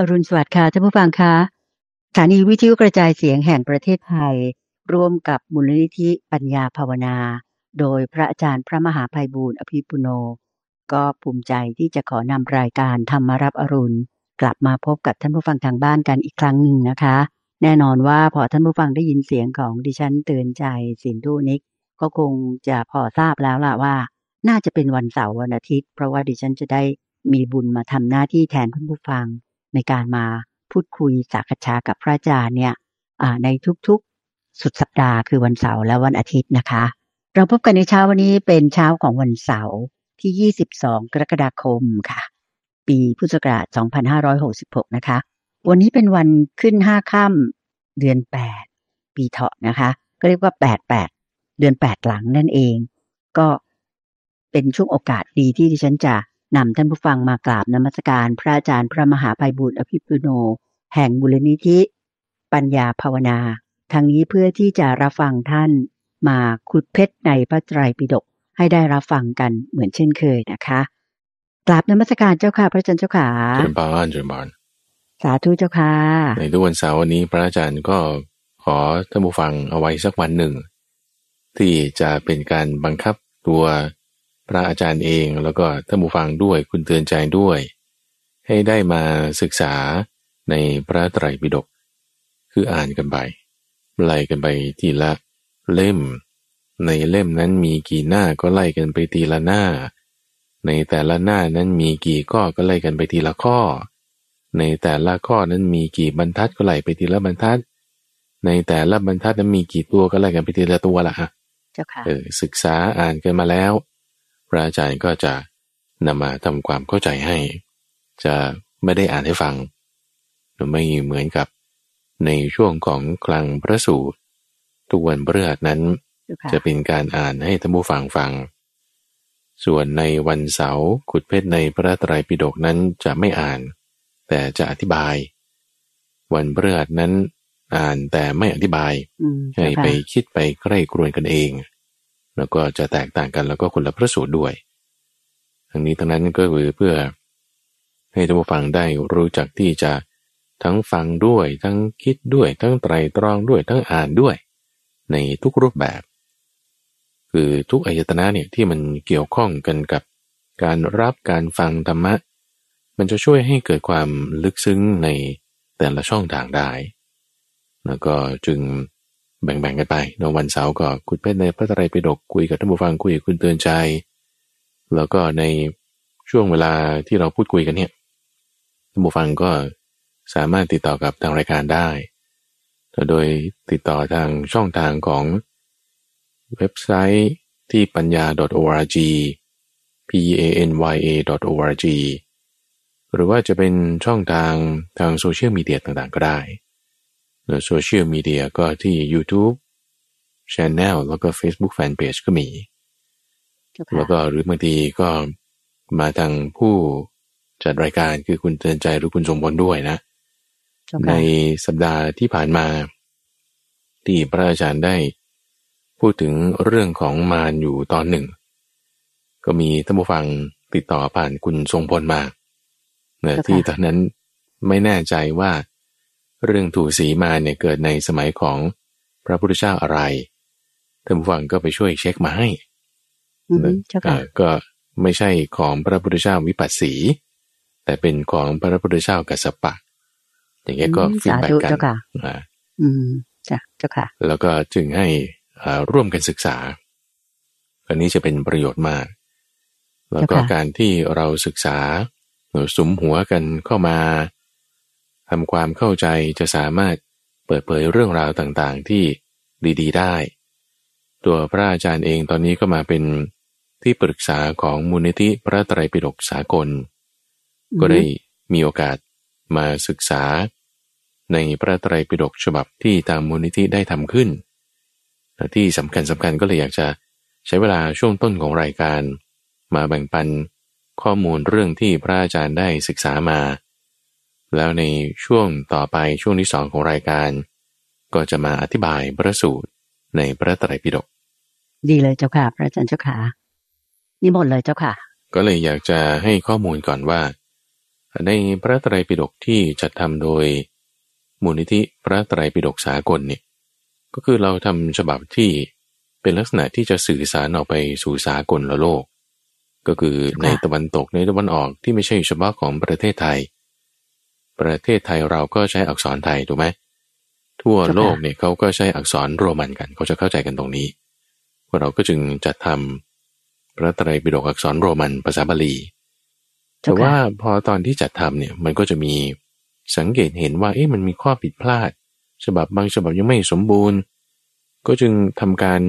อรุณสวัสดิ์ค่ะท่านผู้ฟังคะสถานีวิทยุกระจายเสียงแห่งประเทศไทย ร่วมกับมูลนิธิปัญญาภาวนา โดยพระอาจารย์พระมหาภัยบูร์อภิปุโน ก็ภูมิใจที่จะขอนำรายการธรรมรับอรุณ กลับมาพบกับท่านผู้ฟังทางบ้านกันอีกครั้งหนึ่งนะคะ แน่นอนว่าพอท่านผู้ฟังได้ยินเสียงของดิฉันเตือนใจสินทุนิกก็คงจะพอทราบแล้วล่ะว่า น่าจะเป็นวันเสาร์วันอาทิตย์ เพราะว่าดิฉันจะได้มีบุญมาทำหน้าที่แทนท่านผู้ฟัง ในการมาพูดคุยสักษากับพระอาจารย์เนี่ยในทุกๆ สุดสัปดาห์คือวันเสาร์และวันอาทิตย์นะคะ เราพบกันในเช้าวันนี้เป็นเช้าของวันเสาร์ที่ 22 กรกฎาคมค่ะ ปีพุทธศักราช 2566 นะคะ วันนี้เป็นวันขึ้น 5 ค่ำเดือน 8 ปีเถาะนะคะ ก็เรียกว่า 88 เดือน 8 หลังนั่นเอง ก็เป็นช่วงโอกาสดีที่ดิฉันจะ นำท่านผู้ฟังมากราบนมัสการพระอาจารย์พระมหาภัยบุญอภิปุโน แห่งบุรณิธิ ปัญญาภาวนา ทางนี้เพื่อที่จะรับฟังท่านมาขุดเพชรในพระไตรปิฎกให้ได้รับฟังกันเหมือนเช่นเคยนะคะกราบนมัสการเจ้าค่ะ พระอาจารย์เจ้าค่ะเจริญบานเจริญบานสาธุเจ้าค่ะ ในทุกวันเสาร์วันนี้พระอาจารย์ก็ขอท่านผู้ฟังเอาไว้สักวันหนึ่ง ที่จะเป็นการบังคับตัว พระอาจารย์เองแล้วก็ท่านผู้ฟังด้วยคุณเตือนใจด้วย ให้ได้มาศึกษาในพระไตรปิฎกคืออ่านกันไปไล่กันไปทีละเล่ม ในเล่มนั้นมีกี่หน้าก็ไล่กันไปทีละหน้า ในแต่ละหน้านั้นมีกี่ข้อก็ไล่กันไปทีละข้อ ในแต่ละข้อนั้นมีกี่บรรทัดก็ไล่ไปทีละบรรทัด ในแต่ละบรรทัดนั้นมีกี่ตัวก็ไล่กันไปทีละตัวละฮะเออศึกษาอ่านกันมาแล้ว พระอาจารย์ก็จะนำมาทำความเข้าใจให้ จะไม่ได้อ่านให้ฟังไม่เหมือนกับในช่วงของคลังพระสูตร ทุกวันเบื่อนั้น จะเป็นการอ่านให้ท่านผู้ฟังฟัง ส่วนในวันเสาร์ขุดเพชรในพระไตรปิฎกนั้นจะไม่อ่าน แต่จะอธิบาย วันเบื่อนั้นอ่านแต่ไม่อธิบายให้ไปคิดไปใกล้กรวนกันเอง แล้วก็จะแตกต่างกันแล้วก็คนละพระสูตรด้วย ทั้งนี้ทั้งนั้นก็คือเพื่อให้ท่านผู้ฟังได้รู้จักที่จะทั้งฟังด้วย ทั้งคิดด้วย ทั้งไตรตรองด้วย ทั้งอ่านด้วย ในทุกรูปแบบ คือทุกอายตนะเนี่ยที่มันเกี่ยวข้องกันกับการรับการฟังธรรมะ มันจะช่วยให้เกิดความลึกซึ้งในแต่ละช่องทางได้ แล้วก็จึง แบ่งๆกันไปในวันเสาร์ก็คุยเพชรในพระตรัยปิฎกคุยกับท่านผู้ฟังคุยกับคุณเตือนใจ แล้วก็ในช่วงเวลาที่เราพูดคุยกันเนี่ยท่านผู้ฟังก็สามารถติดต่อกับทางรายการได้ โดยติดต่อทางช่องทางของเว็บไซต์ที่ปัญญา .org p a n y a .org หรือว่าจะเป็นช่องทางทางโซเชียลมีเดียต่างๆ ก็ได้ โซเชียลมีเดียก็ที่ YouTube Channel แล้วก็ Facebook Fanpage ก็มี แล้วก็หรือบางทีก็มาทางผู้จัดรายการคือคุณเตือนใจหรือคุณสมบลด้วยนะ ในสัปดาห์ที่ผ่านมา ที่พระอาจารย์ได้พูดถึงเรื่องของมารอยู่ตอนหนึ่ง ก็มีท่านผู้ฟังติดต่อผ่านคุณทรงพลมาเนที่ตอนนั้นไม่แน่ใจว่า เรื่องถูสีมาเนี่ยเกิดในสมัยของพระพุทธเจ้าอะไรท่านผู้ฟังก็ไปช่วยเช็คมาให้ก็ไม่ใช่ของพระพุทธเจ้าวิปัสสี แต่เป็นของพระพุทธเจ้ากัสสปะ อย่างเงี้ยก็ feedback กันอ่าอืมจ้ะเจ้าค่ะ แล้วก็จึงให้ร่วมกันศึกษา อันนี้จะเป็นประโยชน์มาก แล้วก็การที่เราศึกษาสุมหัวกันเข้ามา ทำความเข้าใจจะสามารถเปิดเผยเรื่องราวต่างๆที่ดีๆ ได้ ตัวพระอาจารย์เองตอนนี้ก็มาเป็นที่ปรึกษาของมูลนิธิพระไตรปิฎกสากล ก็ได้มีโอกาสมาศึกษา ในพระไตรปิฎกฉบับที่ทางมูลนิธิได้ทำขึ้นและที่สำคัญสำคัญก็เลยอยากจะใช้เวลาช่วงต้นของรายการ มาแบ่งปันข้อมูลเรื่องที่พระอาจารย์ได้ศึกษามา แล้วในช่วงต่อไปช่วงที่สองของรายการ ก็จะมาอธิบายพระสูตรในพระไตรปิฎกดีเลยเจ้าค่ะ พระอาจารย์เจ้าค่ะนี่หมดเลยเจ้าค่ะ ก็เลยอยากจะให้ข้อมูลก่อนว่า ในพระไตรปิฎกที่จัดทำโดยมูลนิธิพระไตรปิฎกสากลเนี่ยก็คือเราทำฉบับที่เป็นลักษณะที่จะสื่อสารออกไปสู่สากลโลก ก็คือในตะวันตกในตะวันออกที่ไม่ใช่เฉพาะของประเทศไทย ประเทศไทยเราก็ใช้อักษรไทยถูกไหมทั่วโลกเนี่ยเขาก็ใช้อักษรโรมันกันเขาจะเข้าใจกันตรงนี้ว่าเราก็จึงจัดทำพระไตรปิฎกอักษรโรมันภาษาบาลี แต่ว่าพอตอนที่จัดทำเนี่ยมันก็จะมีสังเกตเห็นว่าเอ๊ะมันมีข้อผิดพลาด ฉบับบางฉบับยังไม่สมบูรณ์ ก็จึงทำการ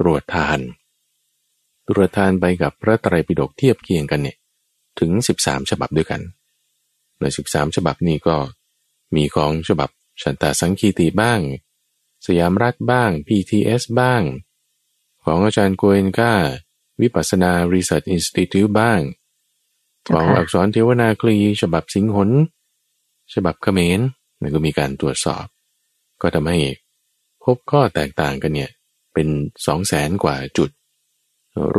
ตรวจทาน ตรวจทานไปกับพระไตรปิฎกเทียบเคียงกันเนี่ยถึง 13 ฉบับด้วยกัน ใน13ฉบับนี้ก็มีของฉบับชันตาสังคีติบ้าง สยามรัฐบ้าง PTS บ้าง ของอาจารย์โกเอนกาวิปัสนา Research Institute บ้าง ของอักษรเทวนาคลี ฉบับสิงหนฉบับเขมรมันก็มีการตรวจสอบ ก็ทำให้พบข้อแตกต่างกันเนี่ยเป็นสองแสนกว่าจุด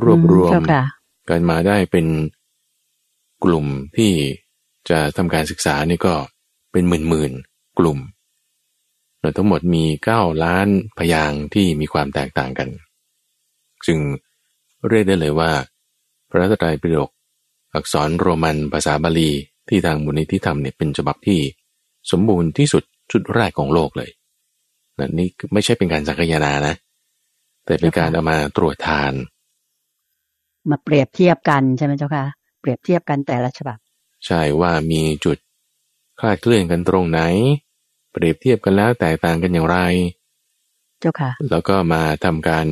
รวบรวมกันมาได้เป็นกลุ่มที่ จะทำการศึกษานี่ก็เป็นหมื่นๆกลุ่มแล้วทั้งหมดมีเก้าล้านพยางที่มีความแตกต่างกัน จึงเรียกได้เลยว่า พระไตรปิฎกอักษรโรมันภาษาบาลีที่ทางมูลนิธิธรรมเนี่ยเป็นฉบับที่สมบูรณ์ที่สุดชุดแรกของโลกเลยนนี่ไม่ใช่เป็นการสังคยนานะ แต่เป็นการเอามาตรวจทาน มาเปรียบเทียบกันใช่ไหมเจ้าค่ะ เปรียบเทียบกันแต่ละฉบับ ใช่ว่ามีจุดคลาดเคลื่อนกันตรงไหน เปรียบเทียบกันแล้วแตกต่างกันอย่างไร เจ้าค่ะ แล้วก็มาทำการ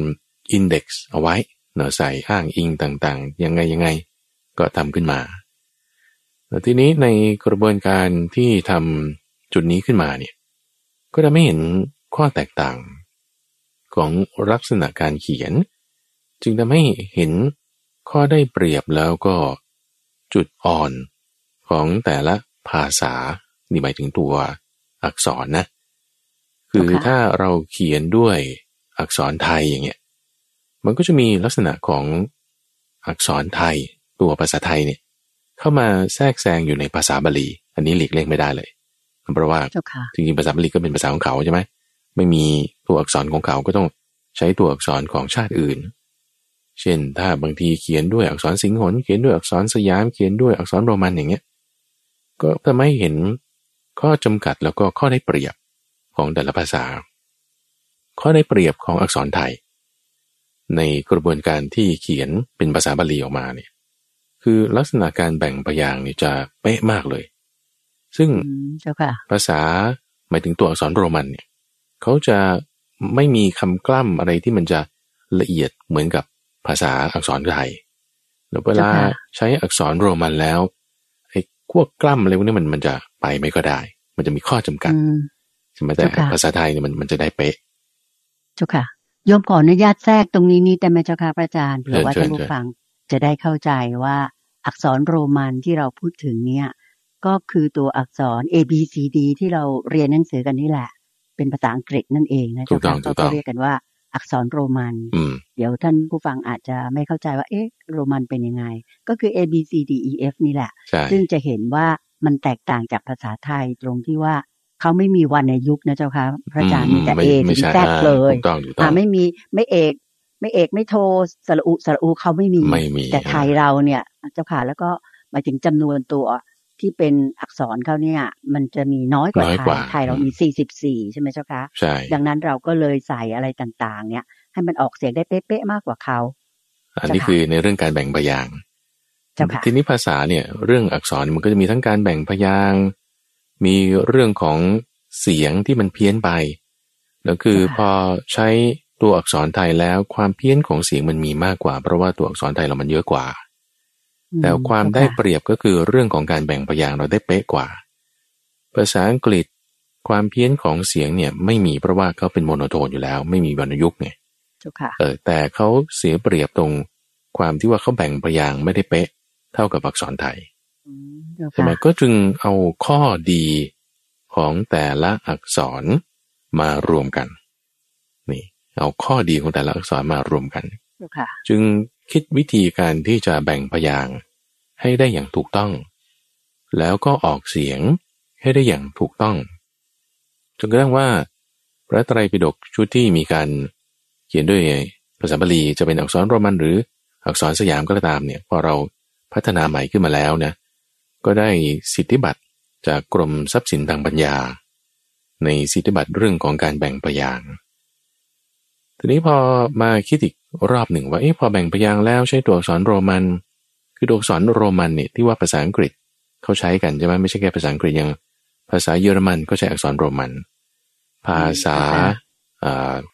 อินเด็กซ์เอาไว้เนาะใส่อ้างอิงต่างๆ ยังไงยังไง ก็ทำขึ้นมาทีนี้ในกระบวนการที่ทำจุดนี้ขึ้นมาเนี่ย ก็จะไม่เห็นข้อแตกต่าง ของลักษณะการเขียน จึงทำให้เห็นข้อได้เปรียบแล้วก็จุดอ่อน ของแต่ละภาษา นี่หมายถึงตัวอักษรนะ คือถ้าเราเขียนด้วยอักษรไทยอย่างเงี้ย มันก็จะมีลักษณะของอักษรไทย ตัวภาษาไทยเนี่ยเข้ามาแทรกแซงอยู่ในภาษาบาลี อันนี้หลีกเลี่ยงไม่ได้เลยเพราะว่าจริงๆภาษาบาลีก็เป็นภาษาของเขาใช่ไหมไม่มีตัวอักษรของเขาก็ต้องใช้ตัวอักษรของชาติอื่น เช่น ถ้าบางทีเขียนด้วยอักษรสิงหนเขียนด้วยอักษรสยามเขียนด้วยอักษรโรมันอย่างเงี้ย ก็ทำให้เห็นข้อจำกัดแล้วก็ข้อได้เปรียบของแต่ละภาษา ข้อได้เปรียบของอักษรไทย ในกระบวนการที่เขียนเป็นภาษาบาลีออกมาเนี่ยคือลักษณะการแบ่งพยางค์นี่จะเป๊ะมากเลย ซึ่งภาษาหมายถึงตัวอักษรโรมันเนี่ยเขาจะไม่มีคำกล้ำอะไรที่มันจะละเอียดเหมือนกับภาษาอักษรไทยแล้วเวลาใช้อักษรโรมันแล้วไอ้ ควบกล้ำอะไรพวกนี้มันมันจะไปไม่ก็ได้ มันจะมีข้อจำกัดใช่ไหมแต่ภาษาไทยเนี่ยมันมันจะได้เป๊ะเจ้าค่ะโยมขออนุญาตแทรกตรงนี้นี้แต่แม่เจ้าค่ะพระอาจารย์เผื่อว่าท่านผู้ฟังจะได้เข้าใจว่าอักษรโรมันที่เราพูดถึงเนี่ย ก็คือตัวอักษร A B C D ที่เราเรียนหนังสือกันนี่แหละ เป็นภาษาอังกฤษนั่นเองนะเจ้าค่ะก็เรียกกันว่า อักษรโรมันเดี๋ยวท่านผู้ฟังอาจจะไม่เข้าใจว่า เอ๊ะ โรมันเป็นยังไง ก็คือ A B C D E F นี่แหละ ซึ่งจะเห็นว่ามันแตกต่างจากภาษาไทยตรงที่ว่าเขาไม่มีวันในยุคนะเจ้าค่ะพระอาจารย์มีแต่เอถึงแซดเลยอ่าไม่มีไม่เอกไม่เอกไม่โทสระอุสระอูเขาไม่มีไม่มีแต่ไทยเราเนี่ย เจ้าค่ะแล้วก็หมายถึงจำนวนตัว ที่เป็นอักษรเขาเนี่ย มันจะมีน้อยกว่าไทยไทยเรามีสี่สิบสี่ใช่ไหมเจ้าคะใช่ดังนั้นเราก็เลยใส่อะไรต่างๆ เนี่ย ให้มันออกเสียงได้เป๊ะๆมากกว่าเขาอันนี้คือในเรื่องการแบ่งพยางค์ทีนี้ภาษาเนี่ย เรื่องอักษรมันก็จะมีทั้งการแบ่งพยางค์มีเรื่องของเสียงที่มันเพี้ยนไปแล้วคือพอใช้ตัวอักษรไทยแล้วความเพี้ยนของเสียงมันมีมากกว่า เพราะว่าตัวอักษรไทยเรามันเยอะกว่า แต่ความได้เปรียบก็คือเรื่องของการแบ่งพยางเราได้เป๊ะกว่า ภาษาอังกฤษความเพี้ยนของเสียงเนี่ยไม่มีเพราะว่าเขาเป็นโมโนโทนอยู่แล้ว ไม่มีวรรณยุกต์ไงเออแต่เขาเสียเปรียบตรงความที่ว่าเขาแบ่งพยางไม่ได้เป๊ะ เท่ากับอักษรไทยใช่ไหมก็จึงเอาข้อดีของแต่ละอักษรมารวมกันเอาข้อดีของแต่ละอักษรมารวมกัน จึง คิดวิธีการที่จะแบ่งพยางให้ได้อย่างถูกต้อง แล้วก็ออกเสียงให้ได้อย่างถูกต้อง จนกระทั่งว่า พระไตรปิฎกชุดที่มีการเขียนด้วยภาษาบาลีจะเป็นอักษรโรมันหรืออักษรสยามก็ตามเนี่ยพอเราพัฒนาใหม่ขึ้นมาแล้วนะก็ได้สิทธิบัตรจากกรมทรัพย์สินทางปัญญา ในสิทธิบัตรเรื่องของการแบ่งพยางทีนี้พอมาคิดอีก รอบหนึ่งว่าเอ๊ะพอแบ่งพยางแล้วใช้ตัวอักษรโรมัน คือตัวอักษรโรมันเนี่ยที่ว่าภาษาอังกฤษเขาใช้กันใช่ไหมไม่ใช่แค่ภาษาอังกฤษยัง ภาษาเยอรมันก็ใช้อักษรโรมัน ภาษา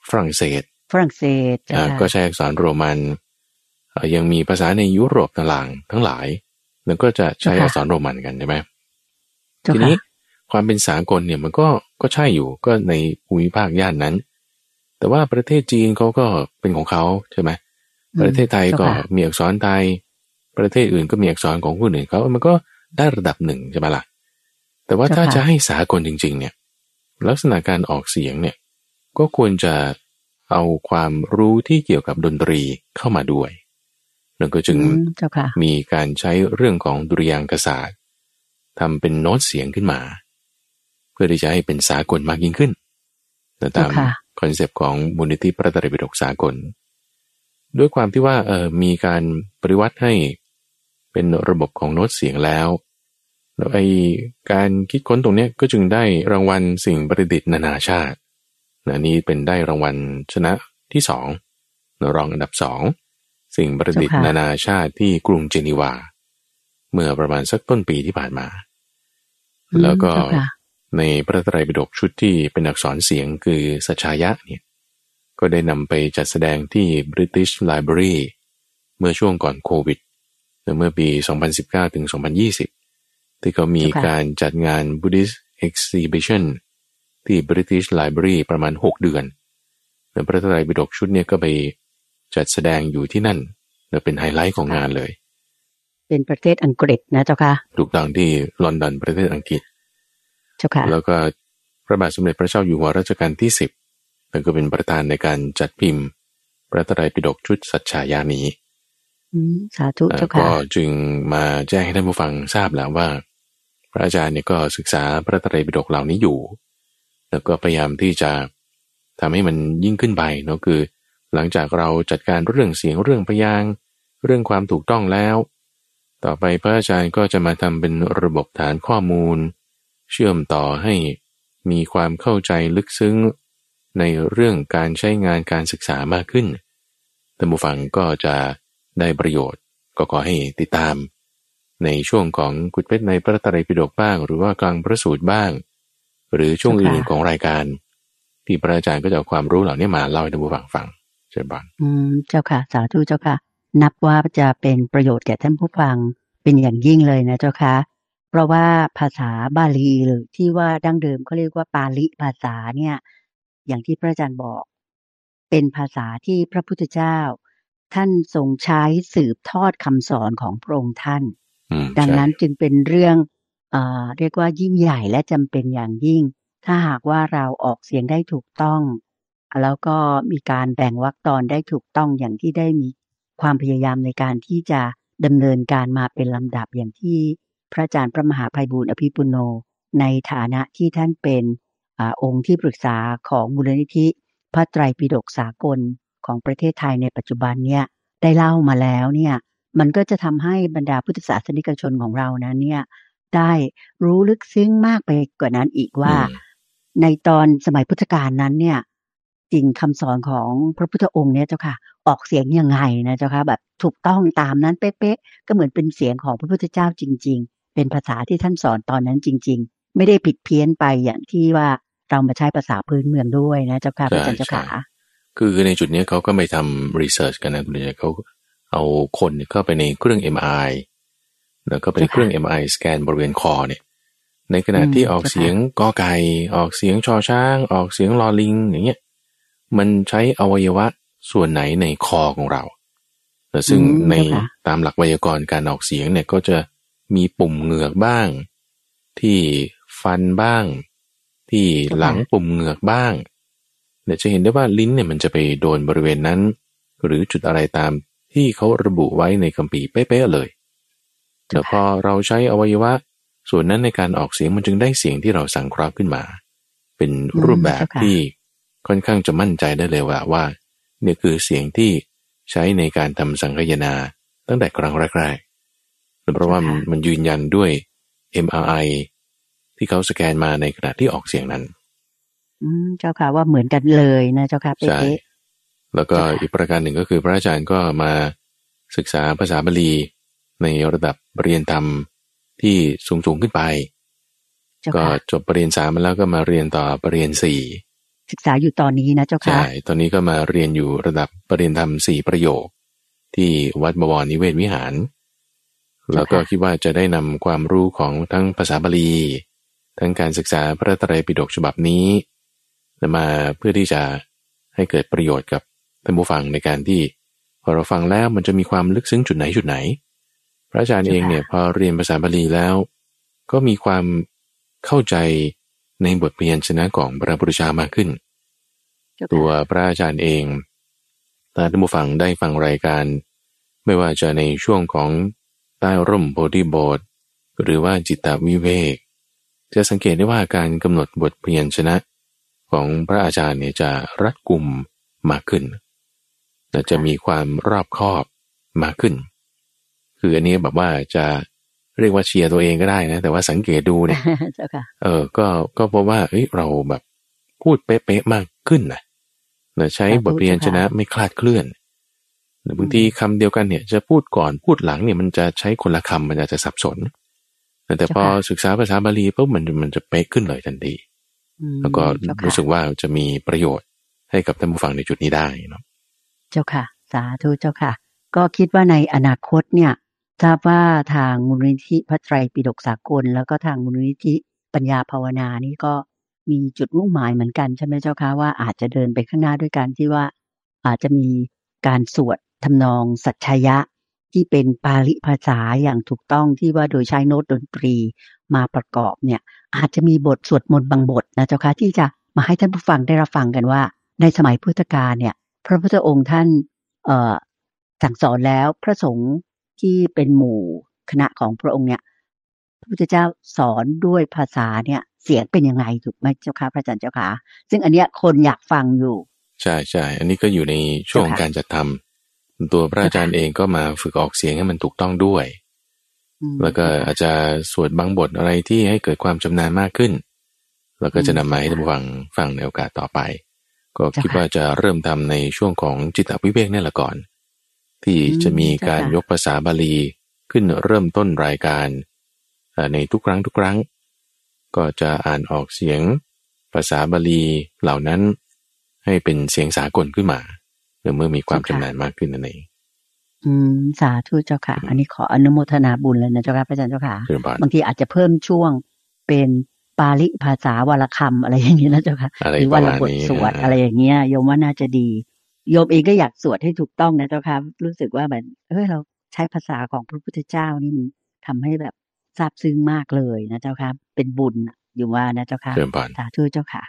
ฝรั่งเศส ฝรั่งเศสก็ใช้อักษรโรมันยังมีภาษาในยุโรปต่างๆทั้งหลายแล้วก็จะใช้อักษรโรมันกันใช่ไหมทีนี้ความเป็นสากลเนี่ยมันก็ก็ใช่อยู่ก็ในภูมิภาคย่านนั้น แต่ว่าประเทศจีนเขาก็เป็นของเขาใช่ไหมประเทศไทยก็มีอักษรไทย ประเทศอื่นก็มีอักษรของผู้อื่นเขามันก็ได้ระดับหนึ่งใช่ไหมล่ะแต่ว่าถ้าจะให้สากลจริง ๆ เนี่ย ลักษณะการออกเสียงเนี่ยก็ควรจะเอาความรู้ที่เกี่ยวกับดนตรีเข้ามาด้วยนั่นก็จึงมีการใช้เรื่องของดุริยางกศาสตร์ทำเป็นโน้ตเสียงขึ้นมา เพื่อที่จะให้เป็นสากลมากยิ่งขึ้นตาม concept ของมูลนิธิพระไตรปิฎกสากล ด้วยความที่ว่าเออมีการปริวรรตให้เป็นระบบของโน้ตเสียงแล้วแล้วไอการคิดค้นตรงนี้ก็จึงได้รางวัลสิ่งประดิษฐ์นานาชาตินะนี้เป็นได้รางวัลชนะที่สองรองอันดับสองสิ่งประดิษฐ์นานาชาติที่กรุงเจนีวา เมื่อประมาณสักต้นปีที่ผ่านมา แล้วก็ ในพระไตรปิฎกชุดที่เป็นอักษรเสียงคือสัชายะเนี่ยก็ได้นำไปจัดแสดงที่ British Library เมื่อช่วงก่อนโควิดเมื่อปี 2019 ถึง 2020 ที่เขามีการจัดงาน Buddhist Exhibition ที่ British Library ประมาณ 6 เดือนในพระไตรปิฎกชุดเนี่ยก็ไปจัดแสดงอยู่ที่นั่นและเป็นไฮไลท์ของงานเลย เป็นประเทศอังกฤษนะเจ้าค่ะ ถูกต้องที่ลอนดอนประเทศอังกฤษ เจ้าค่ะแล้วก็พระบาทสมเด็จพระเจ้าอยู่หัวรัชกาลที่สิบมันก็เป็นประธานในการจัดพิมพ์ พระไตรปิฎกชุดสัจฉายานี้สาธุเจ้าค่ะก็จึงมาแจ้งให้ท่านผู้ฟังทราบแล้วว่า พระอาจารย์เนี่ยก็ศึกษาพระไตรปิฎกเหล่านี้อยู่ แล้วก็พยายามที่จะทำให้มันยิ่งขึ้นไปเนาะคือ หลังจากเราจัดการเรื่องเสียงเรื่องพยางเรื่องความถูกต้องแล้ว ต่อไปพระอาจารย์ก็จะมาทำเป็นระบบฐานข้อมูล เชื่อมต่อให้มีความเข้าใจลึกซึ้งในเรื่องการใช้งานการศึกษามากขึ้นท่านผู้ฟังก็จะได้ประโยชน์ก็ขอให้ติดตาม ในช่วงของกุดเพชรในพระตรัยปิฎกบ้าง หรือว่ากลางพระสูตรบ้าง หรือช่วงอื่นของรายการที่พระอาจารย์ก็จะเอาความรู้เหล่านี้มาเล่าให้ท่านผู้ฟังฟังเช่บันอืมเจ้าค่ะ สาธุเจ้าค่ะ นับว่าจะเป็นประโยชน์แก่ท่านผู้ฟังเป็นอย่างยิ่งเลยนะเจ้าค่ะ ราะว่าภาษาบาลีหรือที่ว่าดั้งเดิมเขาเรียกว่าปาลิภาษาเนี่ย อย่างที่พระอาจารย์บอก เป็นภาษาที่พระพุทธเจ้า ท่านทรงใช้สืบทอดคำสอนของพระองค์ท่าน ดังนั้นจึงเป็นเรื่องเอ่อเรียกว่ายิ่งใหญ่และจำเป็นอย่างยิ่ง ถ้าหากว่าเราออกเสียงได้ถูกต้อง แล้วก็มีการแบ่งวรรคตอนได้ถูกต้องอย่างที่ได้มีความพยายามในการที่จะดำเนินการมาเป็นลำดับอย่างที่ พระอาจารย์พระมหาภัยบูร์อภิปุโน ในฐานะที่ท่านเป็นอองค์ที่ปรึกษาของมูลนิธิ พระไตรปิฎกสากลของประเทศไทยในปัจจุบันเนี่ยได้เล่ามาแล้วเนี่ยมันก็จะทำให้บรรดาพุทธศาสนิกชนของเรานั้นเนี่ยได้รู้ลึกซึ้งมากไปกว่านั้นอีกว่า ในตอนสมัยพุทธกาลนั้นเนี่ยจริงคำสอนของพระพุทธองค์เนี่ยเจ้าค่ะ ออกเสียงยังไงนะเจ้าค่ะแบบถูกต้องตามนั้นเป๊ะๆก็เหมือนเป็นเสียงของพระพุทธเจ้าจริงๆ เป็นภาษาที่ท่านสอนตอนนั้นจริง ๆ ไม่ได้ผิดเพี้ยนไปอย่างที่ว่าเรามาใช้ภาษาพื้นเมืองด้วยนะเจ้าค่ะพระอาจารย์เจ้าค่ะคือในจุดนี้เขาก็ไม่ทำรีเสิร์ชกันนะคุณเจเขาเอาคนเข้าไปในเครื่อง MRI แล้วก็เป็นเครื่อง MRI สแกนบริเวณคอเนี่ย ในขณะที่ออกเสียงกอไก่ ออกเสียงชอช้าง ออกเสียงลอลิง อย่างเงี้ย มันใช้อวัยวะส่วนไหนในคอของเราแต่ซึ่งในตามหลักไวยากรณ์การออกเสียงเนี่ยก็จะ มีปุ่มเหงือกบ้าง ที่ฟันบ้าง ที่หลังปุ่มเหงือกบ้างเดี๋ยวจะเห็นได้ว่าลิ้นเนี่ยมันจะไปโดนบริเวณนั้น หรือจุดอะไรตามที่เขาระบุไว้ในคัมภีร์เป๊ะๆเลยแต่พอเราใช้อวัยวะ ส่วนนั้นในการออกเสียงมันจึงได้เสียงที่เราสังเคราะห์ขึ้นมา เป็นรูปแบบที่ค่อนข้างจะมั่นใจได้เลยว่าว่าเนี่ยคือเสียงที่ใช้ในการทำสังคายนาตั้งแต่ครั้งแรกๆ เพราะว่ามันยืนยันด้วย MRI ที่เขาสแกนมาในขณะที่ออกเสียงนั้น อืมเจ้าค่ะว่าเหมือนกันเลยนะเจ้าค่ะเป๊ะแล้วก็อีกประการหนึ่งก็คือพระอาจารย์ก็มาศึกษาภาษาบาลีในระดับเรียนธรรมที่สูงสูงขึ้นไป ก็จบปรริญญาสามมาแล้วก็มาเรียนต่อปรริญญาสี่ศึกษาอยู่ตอนนี้นะเจ้าค่ะใช่ตอนนี้ก็มาเรียนอยู่ระดับปรริญญาธรรมสี่ประโยค ที่วัดบวรนิเวศวิหาร แล้วก็คิดว่าจะได้นำความรู้ของทั้งภาษาบาลี ทั้งการศึกษาพระตรัยปิฎกฉบับนี้มาเพื่อที่จะให้เกิดประโยชน์กับท่านผู้ฟังในการที่พอเราฟังแล้วมันจะมีความลึกซึ้งจุดไหนจุดไหน พระอาจารย์เองเนี่ยพอเรียนภาษาบาลีแล้ว ก็มีความเข้าใจในบทเพียนชนะของพระพุทธเจ้ามากขึ้น ตัวพระอาจารย์เองถ้าท่านผู้ฟังได้ฟังรายการ ไม่ว่าจะในช่วงของ ใต้ร่มโพธิบทหรือว่าจิตตวิเวก จะสังเกตได้ว่าการกำหนดบทเพียนชนะของพระอาจารย์เนี่ยจะรัดกุมมากขึ้นและจะมีความรอบคอบมากขึ้น คืออันนี้แบบว่าจะเรียกว่าเชียร์ตัวเองก็ได้นะ แต่ว่าสังเกตดูเนี่ยเออ ก็ก็เพราะว่าเฮ้ยเราแบบพูดเป๊ะๆมากขึ้นนะนะใช้บทเรียนชนะไม่คลาดเคลื่อน บางทีคำเดียวกันเนี่ยจะพูดก่อนพูดหลังเนี่ยมันจะใช้คนละคำมันอาจจะสับสน แต่พอศึกษาภาษาบาลีปุ๊บมันมันจะเป๊ะขึ้นเลยทันทีแล้วก็รู้สึกว่าจะมีประโยชน์ให้กับท่านผู้ฟังในจุดนี้ได้เนาะเจ้าค่ะ สาธุเจ้าค่ะ ก็คิดว่าในอนาคตเนี่ยทราบว่าทางมูลนิธิพระไตรปิฎกสากล แล้วก็ทางมูลนิธิปัญญาภาวนานี่ก็มีจุดมุ่งหมายเหมือนกันใช่ไหมเจ้าคะว่าอาจจะเดินไปข้างหน้าด้วยกันที่ว่าอาจจะมีการสวด ทำนองสัจชยะที่เป็นปาลิภาษาอย่างถูกต้องที่ว่าโดยใช้โน้ตดนตรีมาประกอบเนี่ย อาจจะมีบทสวดมนต์บางบทนะเจ้าคะที่จะมาให้ท่านผู้ฟังได้รับฟังกันว่า ในสมัยพุทธกาลเนี่ย พระพุทธองค์ท่านเอ่อสั่งสอนแล้วพระสงฆ์ที่เป็นหมู่คณะของพระองค์เนี่ยพระพุทธเจ้าสอนด้วยภาษาเนี่ยเสียงเป็นยังไงถูกไหมเจ้าค่ะพระอาจารย์เจ้าค่ะ ซึ่งอันเนี้ยคนอยากฟังอยู่ ใช่ใช่อันนี้ก็อยู่ในช่วงการจัดทำ ตัวพระอาจารย์เองก็มาฝึกออกเสียงให้มันถูกต้องด้วย แล้วก็อาจจะสวดบางบทอะไรที่ให้เกิดความชำนาญมากขึ้น แล้วก็จะนำมาให้ท่านฟังฟังในโอกาสต่อไป ก็คิดว่าจะเริ่มทำในช่วงของจิตวิเวกนี่แหละก่อน ที่จะมีการยกภาษาบาลีขึ้นเริ่มต้นรายการ ในทุกครั้งทุกครั้ง ก็จะอ่านออกเสียงภาษาบาลีเหล่านั้นให้เป็นเสียงสากลขึ้นมา เมื่อมีความชำนาญมากขึ้นนั่นเองอืมสาธุเจ้าค่ะ อันนี้ขออนุโมทนาบุญเลยนะเจ้าค่ะพระอาจารย์เจ้าค่ะ บางทีอาจจะเพิ่มช่วงเป็นปาลิภาษาวรคำอะไรอย่างนี้นะเจ้าค่ะหรือว่าบทสวดอะไรอย่างเงี้ยโยมว่าน่าจะดีโยมเองก็อยากสวดให้ถูกต้องนะเจ้าค่ะรู้สึกว่าแบบเออเราใช้ภาษาของพระพุทธเจ้านี่มันทำให้แบบซาบซึ้งมากเลยนะเจ้าค่ะเป็นบุญอยู่ว่านะเจ้าค่ะสาธุเจ้าค่ะ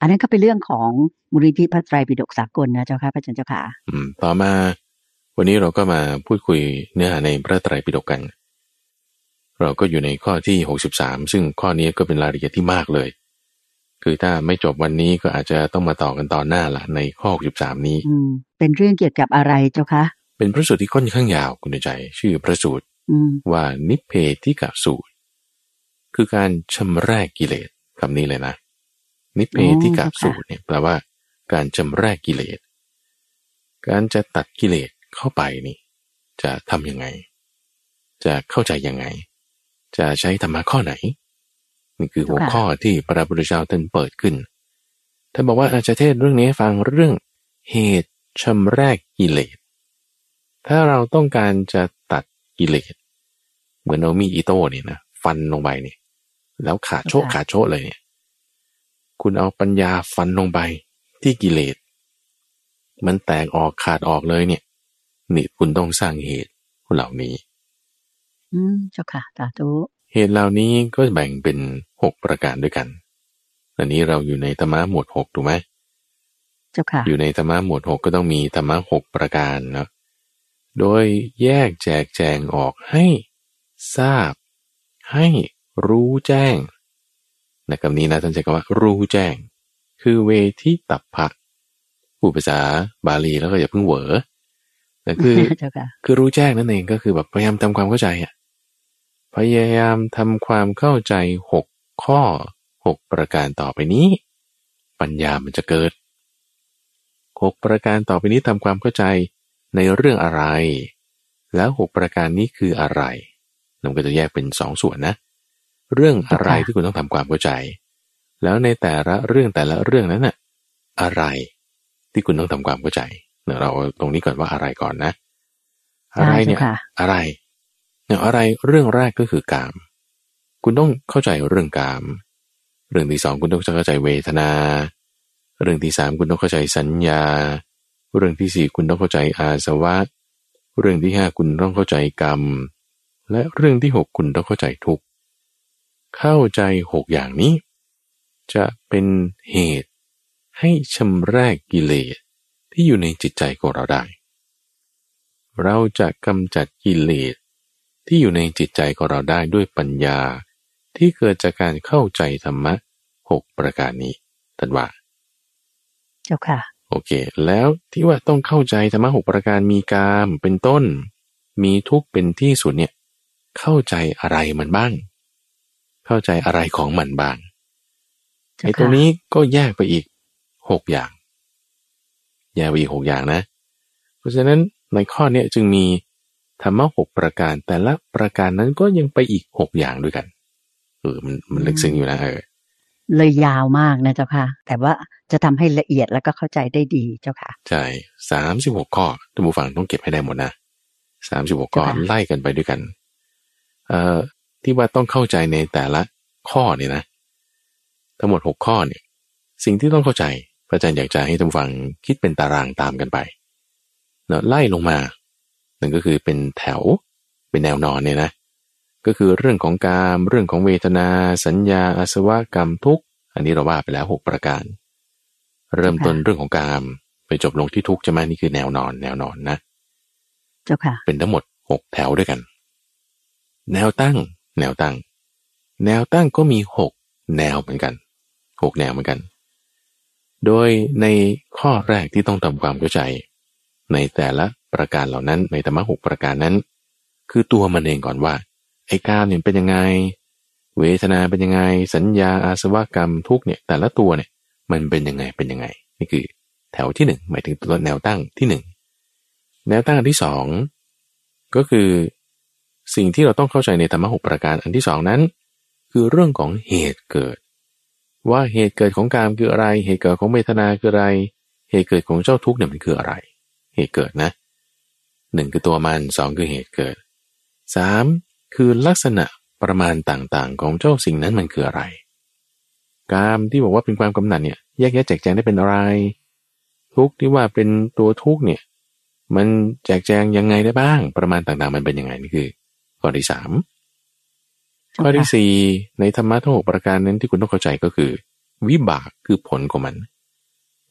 อันนั้นก็เป็นเรื่องของมูลนิธิพระไตรปิฎกสากลนะเจ้าค่ะพระอาจารย์เจ้าค่ะอืมต่อมา วันนี้เราก็มาพูดคุยเนื้อหาในพระไตรปิฎกกัน เราก็อยู่ในข้อที่หกสิบสามซึ่งข้อนี้ก็เป็นรายละเอียดที่มากเลย คือถ้าไม่จบวันนี้ก็อาจจะต้องมาต่อกันตอนหน้าละในข้อ63นี้อืมเป็นเรื่องเกี่ยวกับอะไรเจ้าคะเป็นพระสูตรที่ค่อนข้างยาวคุณใจ ชื่อพระสูตรว่านิเพธิกะสูตร คือการชำแรกกิเลสคำนี้เลยนะ นิเพธิกะสูตรเนี่ยแปลว่าการชำแรกกิเลส การจะตัดกิเลสเข้าไปนี่ จะทำยังไง จะเข้าใจยังไง จะใช้ธรรมะข้อไหน นี่คือหัวข้อที่พระพุทธเจ้าท่านเปิดขึ้นท่านบอกว่าอาจจะเทศเรื่องนี้ฟังเรื่องเหตุชำแรกกิเลส ถ้าเราต้องการจะตัดกิเลส เหมือนเอามีอิโต้เนี่ยนะฟันลงไปนี่แล้วขาดโชกขาดโชกเลยเนี่ย คุณเอาปัญญาฟันลงไปที่กิเลส มันแตกออกขาดออกเลยเนี่ย นี่คุณต้องสร้างเหตุเหล่านี้ อืมเจ้าค่ะสาธุเหตุเหล่านี้ก็แบ่งเป็นหกประการด้วยกันอันนี้เราอยู่ในธรรมะหมวดหกถูกไหมเจ้าค่ะ อยู่ในธรรมะหมวดหกก็ต้องมีธรรมะหกประการเนาะโดยแยกแจกแจงออกให้ทราบ ให้รู้แจ้ง ในคำนี้นะท่านใช้คำว่ารู้แจ้ง คือเวทิตับพะผู้ภาษาบาลีแล้วก็อย่าเพิ่งเหวอแต่คือเจ้าค่ะคือรู้แจ้งนั่นเองก็คือแบบพยายามทำความเข้าใจอะพยายามทำความเข้าใจหกข้อหกประการต่อไปนี้ ปัญญามันจะเกิดหกประการต่อไปนี้ทำความเข้าใจในเรื่องอะไร แล้วหกประการนี้คืออะไรเราก็จะแยกเป็นสองส่วนนะ เรื่องอะไรที่คุณต้องทำความเข้าใจ แล้วในแต่ละเรื่องแต่ละเรื่องนั้นน่ะอะไรที่คุณต้องทำความเข้าใจเดี๋ยวเราเอาตรงนี้ก่อนว่าอะไรก่อนนะ อะไรเนี่ยได้จ้ะค่ะอะไรเนี่ยอะไรเรื่องแรกก็คือกาม คุณต้องเข้าใจเรื่องกาม เรื่องที่สองคุณต้องเข้าใจเวทนา เรื่องที่สามคุณต้องเข้าใจสัญญา เรื่องที่สี่คุณต้องเข้าใจอาสวะ เรื่องที่ห้าคุณต้องเข้าใจกรรม และเรื่องที่หกคุณต้องเข้าใจทุกข์ เข้าใจหกอย่างนี้ จะเป็นเหตุให้ชำระกิเลสที่อยู่ในจิตใจของเราได้ เราจะกำจัดกิเลสที่อยู่ในจิตใจของเราได้ด้วยปัญญา ที่เกิดจากการเข้าใจธรรมะหกประการนี้ท่านว่า เจ้าค่ะ โอเค แล้วที่ว่าต้องเข้าใจธรรมะหกประการมีกามเป็นต้น มีทุกข์เป็นที่สุดเนี่ย เข้าใจอะไรมันบ้าง เข้าใจอะไรของมันบ้างเจ้าไอ้ค่ะตรงนี้ก็แยกไปอีกหกอย่าง แยกไปอีกหกอย่างนะ เพราะฉะนั้นในข้อเนี้ยจึงมีธรรมะหกประการ แต่ละประการนั้นก็ยังไปอีกหกอย่างด้วยกันเออมันมันลึกซึ้งอยู่นะเออเลยยาวมากนะเจ้าค่ะ แต่ว่าจะทำให้ละเอียดแล้วก็เข้าใจได้ดีเจ้าค่ะ ใช่สามสิบหกข้อท่านผู้ฟังต้องเก็บให้ได้หมดนะสามสิบหกข้อค่ะไล่กันไปด้วยกัน เอ่อ ที่ว่าต้องเข้าใจในแต่ละข้อเนี่ยนะ ทั้งหมดหกข้อเนี่ย สิ่งที่ต้องเข้าใจพระอาจารย์อยากจะให้ท่านผู้ฟังคิดเป็นตารางตามกันไปเนาะไล่ลงมานั่นก็คือเป็นแถวเป็นแนวนอนเนี่ยนะ ก็คือเรื่องของกามเรื่องของเวทนา สัญญาอาสวะกรรมทุกข์อันนี้เราว่าไปแล้วหกประการ เริ่มต้นเรื่องของกามไปจบลงที่ทุกข์ใช่ไหมนี่คือแนวนอน แนวนอนนะ เจ้าค่ะ เป็นทั้งหมดหกแถวด้วยกัน แนวตั้ง แนวตั้ง แนวตั้งก็มีหกแนวเหมือนกันหกแนวเหมือนกัน โดยในข้อแรกที่ต้องทำความเข้าใจ ในแต่ละประการเหล่านั้นในธรรมะหกประการนั้น คือตัวมันเองก่อนว่า ไอ้กามเนี่ยเป็นยังไง เวทนาเป็นยังไง สัญญาอาสวะกรรมทุกเนี่ยแต่ละตัวเนี่ยมันเป็นยังไงเป็นยังไง นี่คือ แถวที่หนึ่งหมายถึงตัวแนวตั้งที่หนึ่งแนวตั้งที่สองก็คือ สิ่งที่เราต้องเข้าใจในธรรมะหกประการอันที่สองนั้น คือเรื่องของเหตุเกิด ว่าเหตุเกิดของกามคืออะไร เหตุเกิดของเวทนาคืออะไร เหตุเกิดของเจ้าทุกข์เนี่ยมันคืออะไร เหตุเกิดนะหนึ่งคือตัวมันสองคือเหตุเกิดสามคือลักษณะประมาณต่างๆ ของเจ้าสิ่งนั้นมันคืออะไร กามที่บอกว่าเป็นความกำหนัดเนี่ยแยกแยะแจกแจงได้เป็นอะไร ทุกที่ว่าเป็นตัวทุกเนี่ย มันแจกแจงยังไงได้บ้าง ประมาณต่างๆ มันเป็นยังไงนี่คือ ข้อที่สามเจ้าค่ะข้อที่สี่ในธรรมะทั้งหกประการนั้นที่คุณต้องเข้าใจก็คือ วิบากคือผลของมัน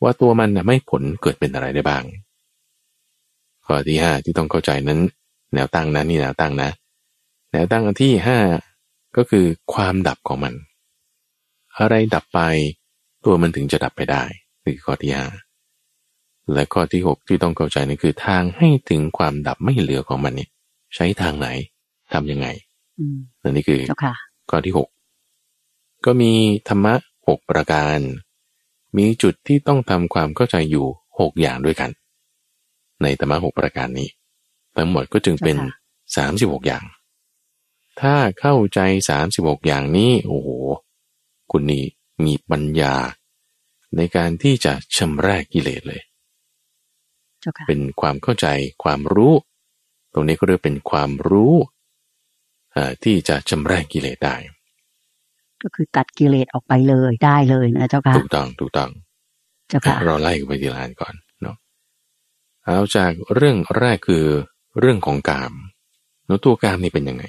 ว่าตัวมันนะไม่ผลเกิดเป็นอะไรได้บ้าง ข้อที่ห้าที่ต้องเข้าใจนั้น แนวตั้งนะนี่แนวตั้งนะ แนวตั้งอันที่ห้าก็คือความดับของมัน อะไรดับไป ตัวมันถึงจะดับไปได้นี่คือข้อที่ห้าและข้อที่หกที่ต้องเข้าใจนั่นคือทางให้ถึงความดับไม่เหลือของมันเนี่ยใช้ทางไหน ทำยังไงอืมนั่นนี่คือเจ้าค่ะข้อที่หกก็มีธรรมะหกประการ มีจุดที่ต้องทำความเข้าใจอยู่หกอย่างด้วยกัน ในธรรมะหกประการนี้ ทั้งหมดก็จึงเป็นเจ้าค่ะสามสิบหกอย่าง ถ้าเข้าใจสามสิบหกอย่างนี้ โอ้โห คุณนี่มีปัญญา ในการที่จะชำระกิเลสเลยเจ้าค่ะเป็นความเข้าใจความรู้ ตรงนี้ก็เรียกเป็นความรู้อ่า ที่จะชำระกิเลสได้ ก็คือตัดกิเลสออกไปเลยได้เลยนะเจ้าค่ะถูกต้องถูกต้องเจ้าค่ะเราไล่กันไปทีละอันก่อนเนาะเอาจากเรื่องแรกคือเรื่องของกามแล้วตัวกามนี่เป็นยังไง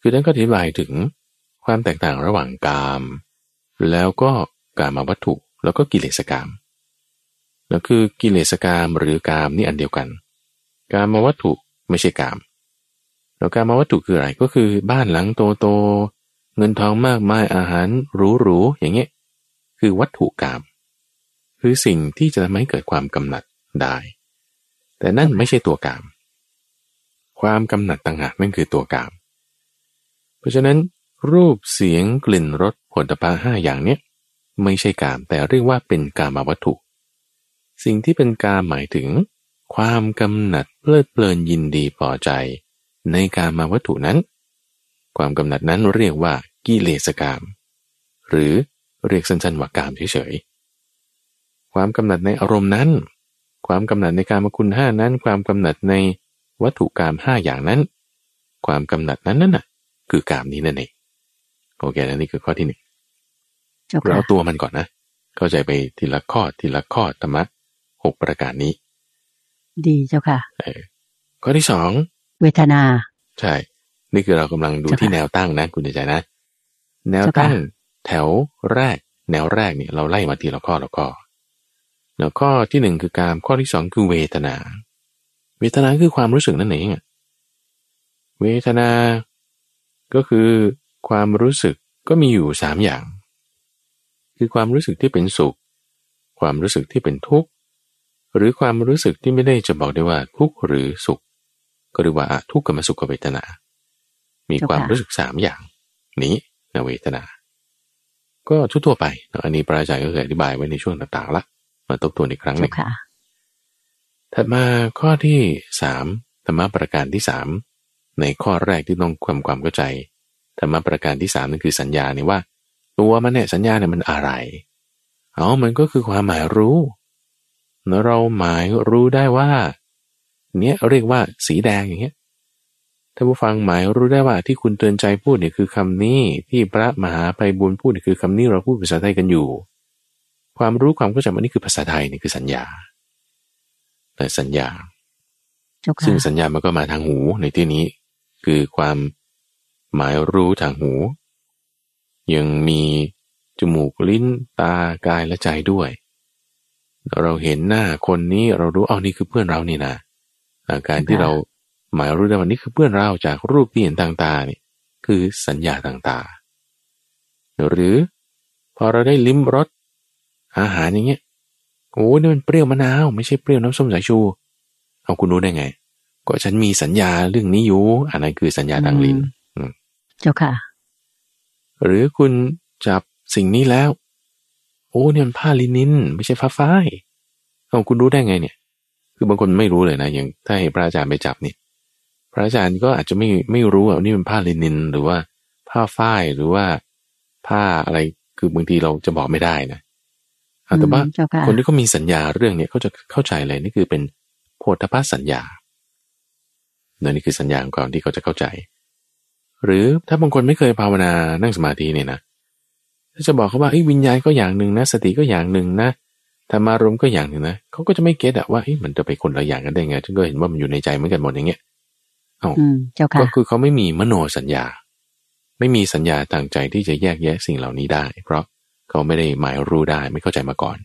คือท่านก็อธิบายถึงความแตกต่างระหว่างกาม แล้วก็กามวัตถุแล้วก็กิเลสกามแล้วคือกิเลสกามหรือกามนี่อันเดียวกัน กามวัตถุไม่ใช่กาม แล้วกามวัตถุคืออะไรก็คือบ้านหลังโตโตเงินทองมากมายอาหารหรูๆอย่างเงี้ยคือวัตถุกรรมคือสิ่งที่จะทำให้เกิดความกำหนัดได้ แต่นั่นไม่ใช่ตัวกรรมความกำหนัดต่างหากนั่นคือตัวกรรมเพราะฉะนั้น รูปเสียงกลิ่นรสผลิภัณฑ์ห้าอย่างเนี้ยไม่ใช่กาม แต่เรียกว่าเป็นกามวัตถุ สิ่งที่เป็นกามหมายถึง ความกำหนัดเพลิดเพลินยินดีพอใจ ในกามาวัตถุนั้น ความกำหนัดนั้นเรียกว่ากิเลสกาม หรือเรียกสั้นๆว่ากามเฉยๆ ความกำหนัดในอารมณ์นั้น ความกำหนัดในการมคุณห้านั้น ความกำหนัดในวัตถุกามห้าอย่างนั้น ความกำหนัดนั้นนั่นน่ะ คือกามนี้นั่นเองโอเคแล้วนี่คือข้อที่หนึ่งเราตัวมันก่อนนะ เข้าใจไปทีละข้อทีละข้อธรรมะหกประการนี้ ดีเจ้าค่ะเออข้อที่สอง เวทนา ใช่ นี่คือเรากำลังดูที่แนวตั้งนะ คุณใจนะ แนวตั้งแถวแรก แนวแรกเนี่ยเราไล่มาทีละข้อละข้อแล้วข้อที่หนึ่งคือการข้อที่สองคือเวทนา เวทนาคือความรู้สึกนั่นเองเวทนา ก็คือความรู้สึกก็มีอยู่สามอย่าง คือความรู้สึกที่เป็นสุข ความรู้สึกที่เป็นทุกข์ หรือความรู้สึกที่ไม่ได้จะบอกได้ว่าทุกข์หรือสุข ก็เรียกว่าทุกขมสุขเวทนา มีความรู้สึกสามอย่างนี้นเวทนา ก็ทั่วไป อันนี้พระอาจารย์ก็เคยอธิบายไว้ในช่วงต่างๆละมาตบตัวอีกครั้งหนึ่งถัดมาข้อที่สามธรรมะประการที่สามในข้อแรกที่ต้องความความเข้าใจธรรมะประการที่สามนั่นคือสัญญาเนี่ยว่า ตัวมันเนี่ยสัญญาเนี่ยมันอะไรเอามันก็คือความหมายรู้เราหมายรู้ได้ว่า เนี่ยเรียกว่าสีแดงอย่างเงี้ยถ้าผู้ฟังหมายรู้ได้ว่าที่คุณเตือนใจพูดเนี่ยคือคำนี้ที่พระมหาไพบุญพูดเนี่ยคือคำนี้เราพูดภาษาไทยกันอยู่ ความรู้ความเข้าใจมันนี่คือภาษาไทยนี่คือสัญญา แต่สัญญา ซึ่งสัญญามันก็มาทางหูในที่นี้ คือความหมายรู้ทางหู ยังมีจมูกลิ้นตากายและใจด้วย เราเห็นหน้าคนนี้เรารู้เอานี่คือเพื่อนเรานี่นะ อาการที่เราหมายรู้ได้ว่านี่คือเพื่อนเราจากรูปที่เห็นต่างๆนี่คือสัญญาต่างๆหรือพอเราได้ลิ้มรสอาหารอย่างเงี้ยโอ้นี่มันเปรี้ยวมะนาวไม่ใช่เปรี้ยวน้ำส้มสายชู เอาคุณรู้ได้ไง ก็ฉันมีสัญญาเรื่องนี้อยู่อันนั้นคือสัญญาทางลิ้นเจ้าค่ะ หรือคุณจับสิ่งนี้แล้ว โอ้เนี่ยมันผ้าลินิน ไม่ใช่ผ้าฝ้ายเอาคุณรู้ได้ไงเนี่ย คือบางคนไม่รู้เลยนะอย่างถ้าให้พระอาจารย์ไปจับนี่พระอาจารย์ก็อาจจะไม่ไม่รู้ว่านี่เป็นผ้าลินิน หรือว่าผ้าฝ้ายหรือว่าผ้าอะไรคือบางทีเราจะบอกไม่ได้นะแต่ว่าคนที่เขามีสัญญาเรื่องเนี้ยเขาจะเข้าใจเลยนี่คือเป็นโพธพสัญญาเนี่ยนี่คือสัญญาของเขาที่เขาจะเข้าใจ หรือถ้าบางคนไม่เคยภาวนานั่งสมาธิเนี่ยนะถ้าจะบอกเขาว่าวิญญาณก็อย่างหนึ่งนะ สติก็อย่างหนึ่งนะ ธรรมารมก็อย่างหนึ่งนะเขาก็จะไม่เก็ตอะว่ามันจะไปคนละอย่างกันได้ไงฉันก็เห็นว่ามันอยู่ในใจเหมือนกันหมดอย่างเงี้ยอ๋อก็คือเขาไม่มีมโนสัญญา ไม่มีสัญญาทางใจที่จะแยกแยะสิ่งเหล่านี้ได้ เพราะเขาไม่ได้หมายรู้ได้ไม่เข้าใจมาก่อน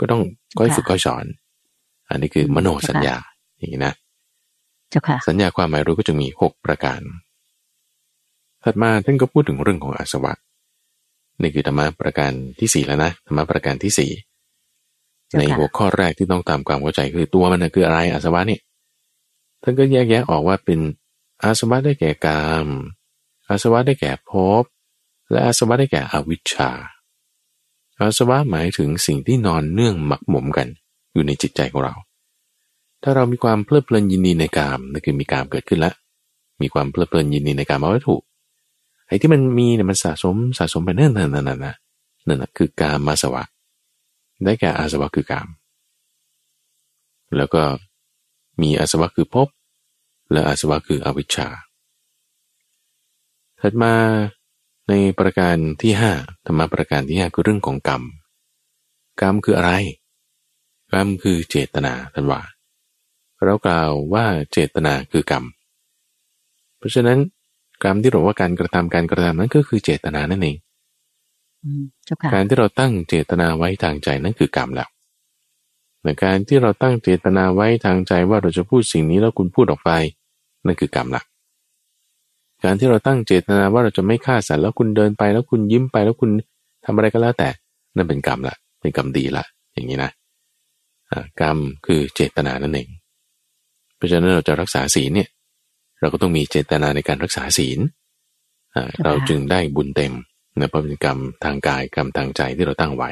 ก็ต้องก็ฝึกก็สอน อันนี้คือมโนสัญญาอย่างนี้นะสัญญาความหมายรู้ก็จะมีหกประการ ถัดมาท่านก็พูดถึงเรื่องของอาสวะนี่คือธรรมะประการที่สี่แล้วนะธรรมะประการที่สี่ ในหัวข้อแรกที่ต้องตามความเข้าใจคือตัวมันคืออะไรอาสวะเนี่ยท่านก็แยกแยะออกว่าเป็นอาสวะได้แก่กามอาสวะได้แก่ภพและอาสวะได้แก่อวิชชา อาสวะหมายถึงสิ่งที่นอนเนื่องหมักหมมกัน อยู่ในจิตใจของเรา ถ้าเรามีความเพลิดเพลินยินดีในกามนั่นคือมีกามเกิดขึ้นแล้วมีความเพลิดเพลินยินดีในกามวัตถุไอ้ที่มันมีเนี่ยมันสะสมสะสมไปนั่นนั่นนั่นนั่นนั่นคือกามมาสวะ ได้แก่อาสวะคือกาม แล้วก็มีอาสวะคือภพและอาสวะคืออวิชชา ถัดมาในประการที่ห้าธรรมะประการที่ห้าคือเรื่องของกรรม กรรมคืออะไร กรรมคือเจตนาท่านว่าเรากล่าวว่าเจตนาคือกรรม เพราะฉะนั้นกรรมที่เราว่าการกระทำการกระทำนั้นก็คือเจตนานั่นเอง การที่เราตั้งเจตนาไว้ทางใจนั่นคือกรรมแล้วในการที่เราตั้งเจตนาไว้ทางใจว่าเราจะพูดสิ่งนี้แล้วคุณพูดออกไป นั่นคือกรรมละการที่เราตั้งเจตนาว่าเราจะไม่ฆ่าสัตว์แล้วคุณเดินไปแล้วคุณยิ้มไปแล้วคุณทำอะไรก็แล้วแต่ นั่นเป็นกรรมละเป็นกรรมดีละอย่างนี้นะกรรมคือเจตนานั่นเองเพราะฉะนั้นเราจะรักษาศีลเนี่ยเราก็ต้องมีเจตนาในการรักษาศีลเราจึงได้บุญเต็ม นะเพราะเป็นกรรมทางกายกรรมทางใจที่เราตั้งไว้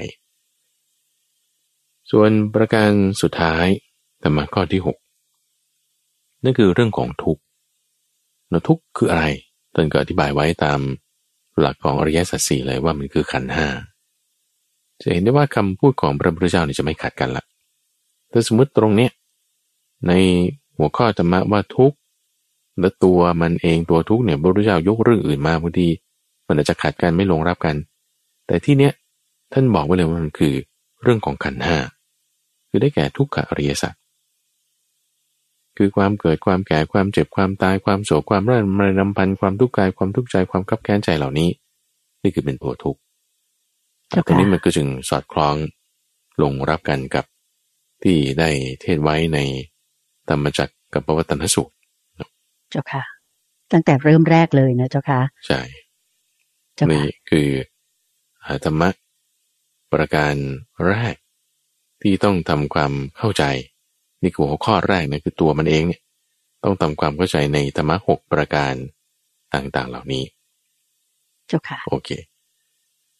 ส่วนประการสุดท้ายธรรมะข้อที่หกนั่นคือเรื่องของทุกข์นทุกข์คืออะไรตนก็อธิบายไว้ตามหลักของอริยสัจสี่เลยว่ามันคือขันห้าจะเห็นได้ว่าคำพูดของพระพุทธเจ้าเนี่ยจะไม่ขัดกันละแต่สมมติตรงเนี้ยในหัวข้อธรรมะว่าทุกข์และตัวมันเองตัวทุกข์เนี่ยพระพุทธเจ้ายกเรื่องอื่นมาบางที มันอาจจะขัดกันไม่ลงรับกัน แต่ที่เนี้ยท่านบอกไว้เลยว่ามันคือเรื่องของขันห้าคือได้แก่ทุกขอริยสัจคือความเกิดความแก่ความเจ็บความตายความโศกความร่ำไรนำพันความทุกข์กายความทุกข์ใจความขับแค้นใจเหล่านี้ นี่คือเป็นตัวทุกข์ตรงนี้มันก็จึงสอดคล้องลงรับกันกับที่ได้เทศไว้ในธรรมจักรกับปวัตนสูตรเจ้าค่ะ ตั้งแต่เริ่มแรกเลยนะเจ้าค่ะ ใช่ นี่คือธรรมะประการแรกที่ต้องทำความเข้าใจ นี่คือหัวข้อแรกนะคือตัวมันเองเนี่ยต้องทำความเข้าใจในธรรมะหกประการต่างๆเหล่านี้ เจ้าค่ะ โอเค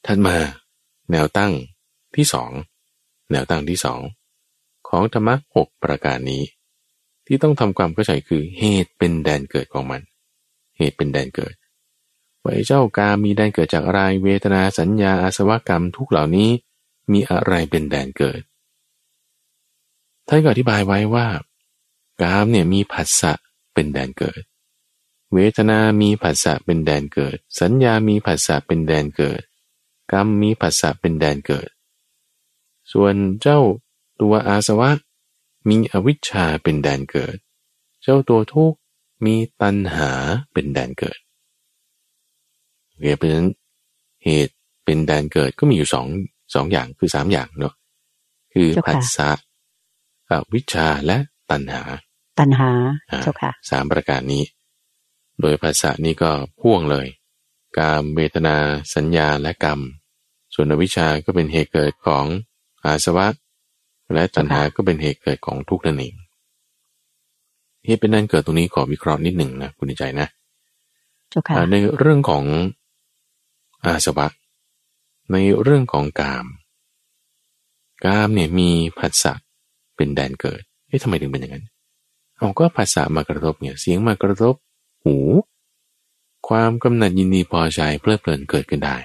ถัดมาแนวตั้งที่สองแนวตั้งที่สองของธรรมะหกประการนี้ ที่ต้องทำความเข้าใจคือเหตุเป็นแดนเกิดของมัน เหตุเป็นแดนเกิด ว่าเจ้ากามีแดนเกิดจากอะไรเวทนาสัญญาอาสวะกรรมทุกเหล่านี้มีอะไรเป็นแดนเกิดท่านก็อธิบายไว้ว่ากามเนี่ยมีผัสสะเป็นแดนเกิด เวทนามีผัสสะเป็นแดนเกิด สัญญามีผัสสะเป็นแดนเกิด กรรมมีผัสสะเป็นแดนเกิด ส่วนเจ้าตัวอาสวะ มีอวิชชาเป็นแดนเกิด เจ้าตัวทุกมีตัณหาเป็นแดนเกิด เคเพราะฉะนั้นเหตุเป็นแดนเกิดก็มีอยู่สองสองอย่างคือสามอย่างเนาะคือผัสสะวิชาและตัณหา ตัณหาเจ้าค่ะสามประการนี้ โดยภาษานี้ก็พ่วงเลย กามเวทนาสัญญาและกรรม ส่วนอวิชาก็เป็นเหตุเกิดของอาสวะ และตัณหาก็เป็นเหตุเกิดของทุกข์นั่นเองเหตุเป็นนั้นเกิดตรงนี้ขอวิเคราะห์นิดหนึ่งนะคุณใจนะในเรื่องของ อาสวะ ในเรื่องของกาม กามเนี่ยมีผัสสะเป็นแดนเกิดเอ๊ะทำไมถึงเป็นอย่างนั้นเอาก็ภาษามากระทบเนี่ยเสียงมากระทบ หู ความกำหนัดยินดีพอใจเพลิดเพลินเกิดขึ้นได้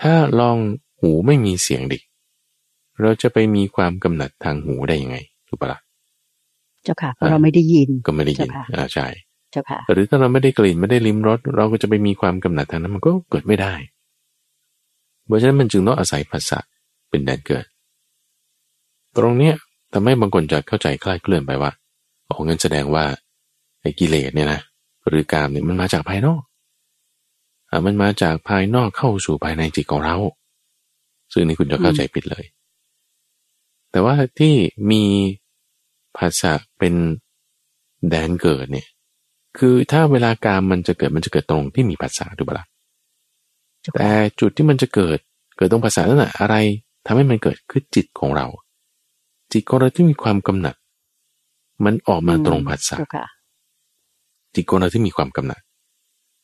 ถ้าลองหูไม่มีเสียงดิ เราจะไปมีความกำหนัดทางหูได้ยังไงถูกปะละ่ะ เจ้าค่ะเพราะเราไม่ได้ยินก็ไม่ได้ยินอ่าใช่ เจ้าค่ะหรือถ้าเราไม่ได้กลิ่นไม่ได้ลิ้มรสเราก็จะไปมีความกำหนัดทางนั้นมันก็เกิดไม่ได้ เพราะฉะนั้นมันจึงต้องอาศัยภาษาเป็นแดนเกิด ตรงเนี้ยทำให้บางคนจะเข้าใจคลาดเคลื่อนไปว่าโอ้เงินแสดงว่าไอ้กิเลสเนี่ยนะหรือกามเนี่ยมันมาจากภายนอกอ่ามันมาจากภายนอกเข้าสู่ภายในจิตของเรา ซึ่งนี่คุณจะเข้าใจผิดเลย แต่ว่าที่มีภาษาเป็นแดนเกิดเนี่ย คือถ้าเวลากามมันจะเกิดมันจะเกิดตรงที่มีภาษาถูกปะละ่ะแต่จุดที่มันจะเกิดเกิดตรงภาษานั่นแหะอะไรทำให้มันเกิดคือจิตของเรา จิตของเราที่มีความกำหนัด มันออกมาตรงภาษาจิตของเราที่มีความกำหนัด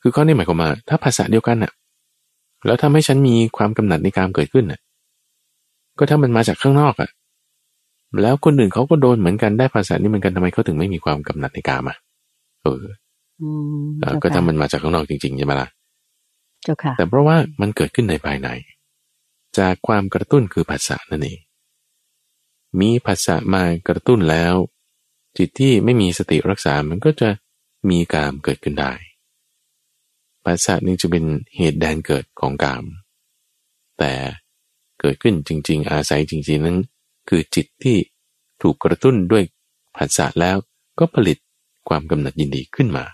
คือข้อนี้หมายความว่าถ้าภาษาเดียวกันน่ะ แล้วทำให้ฉันมีความกำหนัดในการเกิดขึ้นน่ะ ก็ถ้ามันมาจากข้างนอกอะ แล้วคนอื่นเขาก็โดนเหมือนกันได้ภาษานี้เหมือนกันทำไมเขาถึงไม่มีความกำหนัดในกามอะเออ ก็ถ้ามันมาจากข้างนอกจริงๆใช่ไหมล่ะเจ้าค่ะแต่เพราะว่ามันเกิดขึ้นในภายใน จากความกระตุ้นคือภาษานั่นเองมีภาษามากระตุ้นแล้ว จิตที่ไม่มีสติรักษา มันก็จะมีกามเกิดขึ้นได้ภาษานี้จะเป็นเหตุแดนเกิดของกาม แต่เกิดขึ้นจริง ๆ อาศัยจริง ๆ นั้น คือจิตที่ถูกกระตุ้นด้วยภาษาแล้วก็ผลิตความกำหนัดยินดีขึ้นมา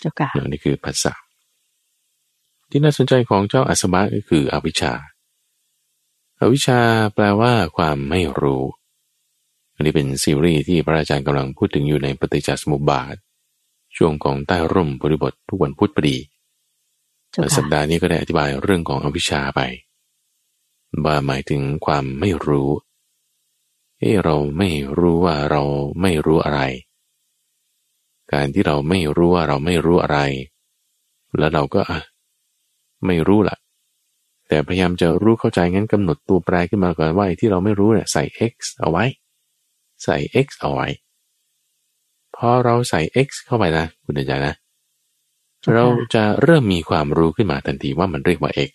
เจ้าค่ะนี่คือภาษาที่น่าสนใจของเจ้าอัศบะก็คืออวิชชาอวิชชาแปลว่าความไม่รู้ อันนี้เป็นซีรีส์ที่พระอาจารย์กำลังพูดถึงอยู่ในปฏิจจสมุปบาท ช่วงของใต้ร่มบริบททุกวันพุธพอดีเจ้าสัปค่ะดาห์นี้ก็ได้อธิบายเรื่องของอวิชชาไปว่าหมายถึงความไม่รู้เอ้เราไม่รู้ว่าเราไม่รู้อะไร การที่เราไม่รู้ว่าเราไม่รู้อะไร แล้วเราก็อะไม่รู้ละแต่พยายามจะรู้เข้าใจงั้นกำหนดตัวแปรขึ้นมาก่อนว่าไอ้ที่เราไม่รู้เนี่ยใส่ x เอาไว้ ใส่ x เอาไว้พอเราใส่ x เข้าไปนะ คุณอาจารย์นะเจ้าค่ะเราจะเริ่มมีความรู้ขึ้นมาทันทีว่ามันเรียกว่า x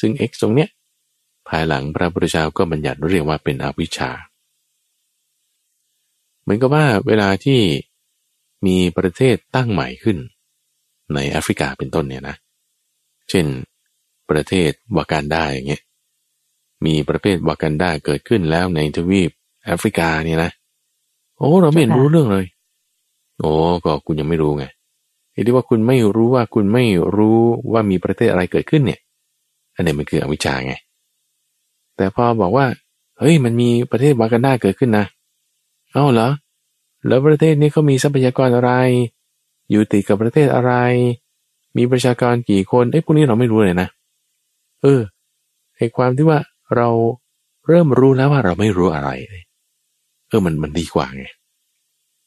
ซึ่ง x ตรงเนี้ยภายหลังพระพุทธเจ้าก็บัญญัติเรียกว่าเป็นอวิชชา เหมือนกับว่าเวลาที่ มีประเทศตั้งใหม่ขึ้น ในแอฟริกาเป็นต้นเนี่ยนะ เช่น ประเทศวากันดาอย่างเงี้ยมีประเภทวากันดาเกิดขึ้นแล้วในทวีปแอฟริกาเนี่ยนะ โอ้ เราไม่เห็นรู้เรื่องเลย โอ้ก็คุณยังไม่รู้ไงไอ้ที่ว่าคุณไม่รู้ว่าคุณไม่รู้ว่ามีประเทศอะไรเกิดขึ้นเนี่ย อันนี้มันคืออวิชชาไง แต่พอบอกว่า เฮ้ยมันมีประเทศวากันดาเกิดขึ้นนะ เอ้าเหรอ แล้วประเทศนี้เขามีทรัพยากรอะไร อยู่ติดกับประเทศอะไร มีประชากรกี่คนเอ้ยพวกนี้เราไม่รู้เลยนะ เออไอ้ความที่ว่าเราเริ่มรู้แล้วว่าเราไม่รู้อะไร เออมันมันดีกว่าไง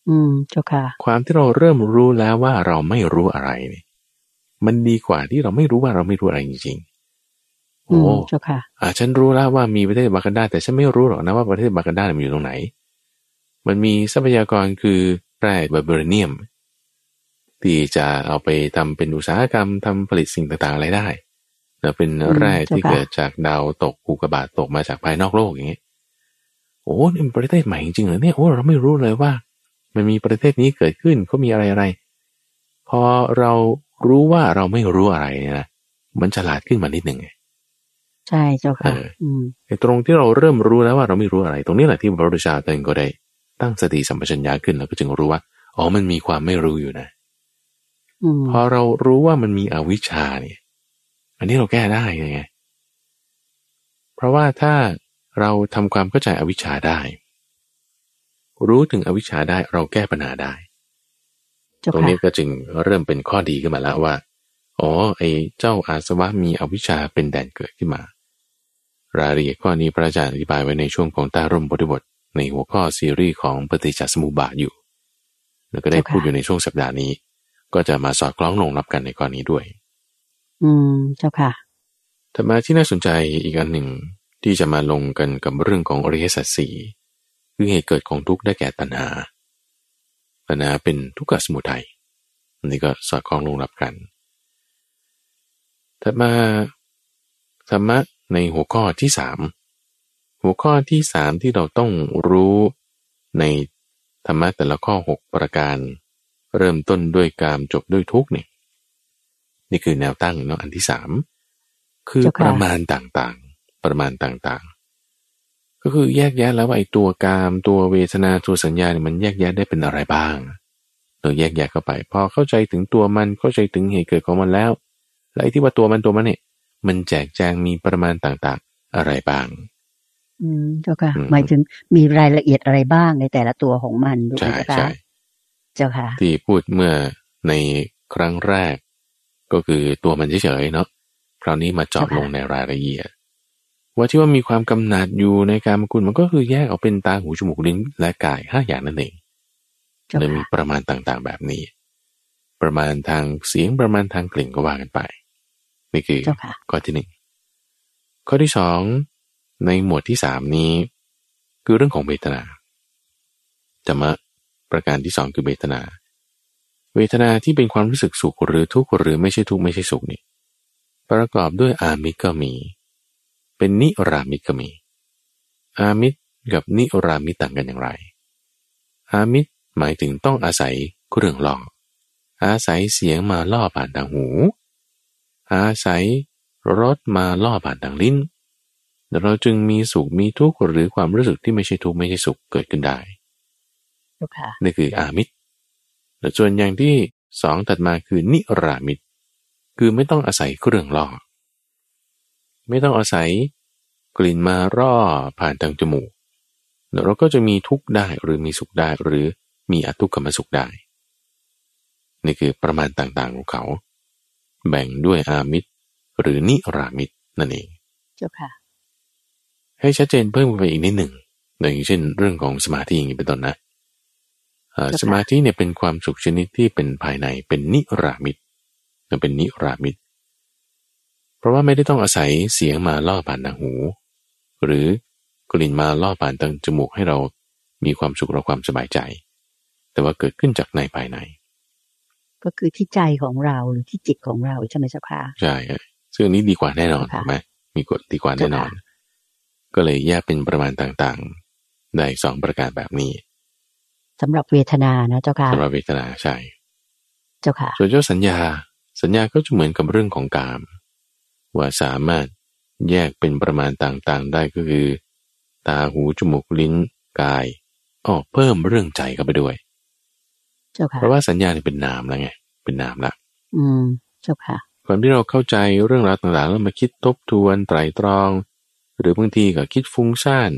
อืมเจ้าค่ะ ความที่เราเริ่มรู้แล้วว่าเราไม่รู้อะไรเนี่ยมันดีกว่าที่เราไม่รู้ว่าเราไม่รู้อะไรจริงๆอืโอ้มเจ้าค่ะ อ่า ฉันรู้แล้วว่ามีประเทศบากันดาแต่ฉันไม่รู้หรอกนะว่าประเทศบากันดาเนี่ยมันอยู่ตรงไหน มันมีทรัพยากรคือแร่ไบเบอร์เนียม ที่จะเอาไปทำเป็นอุตสาหกรรมทำผลิตสิ่งต่างๆอะไรได้แล้วเป็นแร่ที่เจ้าค่ะเกิดจากดาวตกอุกกาบาตตกมาจากภายนอกโลกอย่างเงี้ยโอ้นี่มันประเทศใหม่จริงๆเหรอเนี่ยโอ้เราไม่รู้เลยว่า มันมีประเทศนี้เกิดขึ้นเขามีอะไรอะไร พอเรารู้ว่าเราไม่รู้อะไรเนี่ยนะมันฉลาดขึ้นมานิดหนึ่งไงใช่เจ้าค่ะเอออืมไอ้ตรงที่เราเริ่มรู้แล้วว่าเราไม่รู้อะไร ตรงนี้แหละที่พระพุทธเจ้าท่านก็ได้ ตั้งสติสัมปชัญญะขึ้นแล้วก็จึงรู้ว่าอ๋อมันมีความไม่รู้อยู่นะอืมพอเรารู้ว่ามันมีอวิชชาเนี่ย อันนี้เราแก้ได้ไง เพราะว่าถ้าเราทำความเข้าใจอวิชชาได้ รู้ถึงอวิชชาได้เราแก้ปัญหาได้เจ้าตรงค่ะนี้ก็จึงเริ่มเป็นข้อดีขึ้นมาแล้วว่า อ๋อ ไอ้เจ้าอาสวะมีอวิชชาเป็นแดนเกิดขึ้นมา รายละเอียดข้อนี้พระอาจารย์อธิบายไว้ในช่วงของใต้ร่มบทบท ในหัวข้อซีรีส์ของปฏิจจสมุปบาทอยู่ แล้วก็ได้เจ้าค่ะพูดอยู่ในช่วงสัปดาห์นี้ ก็จะมาสอดคล้องลงรับกันในข้อนี้ด้วย อืม เจ้าค่ะถัดมาที่น่าสนใจอีกอันหนึ่งที่จะมาลงกันกับเรื่องของอริยสัจสี่คือเหตุเกิดของทุกข์ได้แก่ตัณหา ตัณหาเป็นทุกขสมุทัยอันนี้ก็สอดคล้องลงรับกันถัดมาธรรมะในหัวข้อที่สาม หัวข้อที่สามที่เราต้องรู้ในธรรมะแต่ละข้อหกประการ เริ่มต้นด้วยกามจบด้วยทุกเนี่ยนี่คือแนวตั้งเนาะอันที่สามคือคประมาณต่างๆ ประมาณต่างๆ ก็คือแยกแยะแล้วว่าไอ้ตัวกามตัวเวทนาตัวสัญญาเนี่ยมันแยกแยะได้เป็นอะไรบ้างเราแยกแยะเข้าไป พอเข้าใจถึงตัวมันเข้าใจถึงเหตุเกิดของมันแล้วแล้วไอ้ที่ว่าตัวมันตัวมันเนี่ยมันแจกแจงมีประมาณต่างๆ อะไรบ้าง อืมเจ้าค่ะอืมหมายถึงมีรายละเอียดอะไรบ้างในแต่ละตัวของมันถูกไหใช่มเจ้าใช่ค่ะเจ้าค่ะ ที่พูดเมื่อในครั้งแรก ก็คือตัวมันเฉยๆเนาะคราวนี้มาเจาะลงในรายละเอียด ว่าที่ว่ามีความกำหนัดอยู่ในการมคุณมันก็คือแยกออกเป็นตาหูจมูกลิ้นและกายห้าอย่างนั่นเองเจ้าเลยมีค่ะประมาณต่างๆแบบนี้ ประมาณทางเสียงประมาณทางกลิ่นก็ว่ากันไป นี่คือเจ้าค่ะข้อที่หนึ่งข้อที่สอง ในหมวดที่สามนี้ คือเรื่องของเวทนาธรรมะประการที่สองคือเวทนา เวทนาที่เป็นความรู้สึกสุขหรือทุกข์หรือไม่ใช่ทุกข์ไม่ใช่สุขนี่ประกอบด้วยอามิตรก็มี เป็นนิรามิตรก็มี อามิตรกับนิรามิตรต่างกันอย่างไร อามิตรหมายถึงต้องอาศัยเครื่องล่ออาศัยเสียงมาล่อผ่านทางหู อาศัยรสมาล่อผ่านทางลิ้น เราจึงมีสุขมีทุกข์หรือความรู้สึกที่ไม่ใช่ทุกข์ไม่ใช่สุขเกิดขึ้นได้เจ้าค่ะนี่คืออามิตรแต่ส่วนอย่างที่สองถัดมาคือนิรามิตร คือไม่ต้องอาศัยเครื่องล่อ ไม่ต้องอาศัยกลิ่นมาร่อผ่านทางจมูกแล้วเราก็จะมีทุกข์ได้หรือมีสุขได้หรือมีอทุกขมสุขได้ นี่คือประมาณต่างๆของเขา แบ่งด้วยอามิตร หรือนิรามิตรนั่นเอง เจ้าค่ะ ให้ชัดเจนเพิ่มไปอีกนิดหนึ่งอย่างเช่นเรื่องของสมาธิอย่างนี้เป็นต้นนะสมาธิเนี่ยเป็นความสุขชนิดที่เป็นภายในเป็นนิรามิตมันเป็นนิรามิตเพราะว่าไม่ได้ต้องอาศัยเสียงมาล่อผ่านทางหู หรือกลิ่นมาล่อผ่านทางจมูกให้เรามีความสุขและความสบายใจ แต่ว่าเกิดขึ้นจากในภายใน ก็คือที่ใจของเราหรือที่จิตของเราใช่ไหมเจ้าค่ะใช่ซึ่งนี้ดีกว่าแน่นอนถูกไหมมีกฎดีกว่าแน่นอน ก็เลยแยกเป็นประมาณต่างๆ ได้สองประการแบบนี้สำหรับเวทนานะเจ้าค่ะสำหรับเวทนาใช่ เจ้าค่ะส่วนเจ้าสัญญา สัญญาก็จะเหมือนกับเรื่องของกาม ว่าสามารถแยกเป็นประมาณต่างๆ ได้ก็คือ ตาหูจมูกลิ้นกายอ๋อเพิ่มเรื่องใจเข้าไปด้วย เจ้าค่ะเพราะว่าสัญญาเนี่ยเป็นนามแล้วไง เป็นนามละอืม เจ้าค่ะความที่เราเข้าใจเรื่องราวต่างๆแล้วมาคิดทบทวนไตรตรอง หรือบางทีก็คิดฟุ้งซ่าน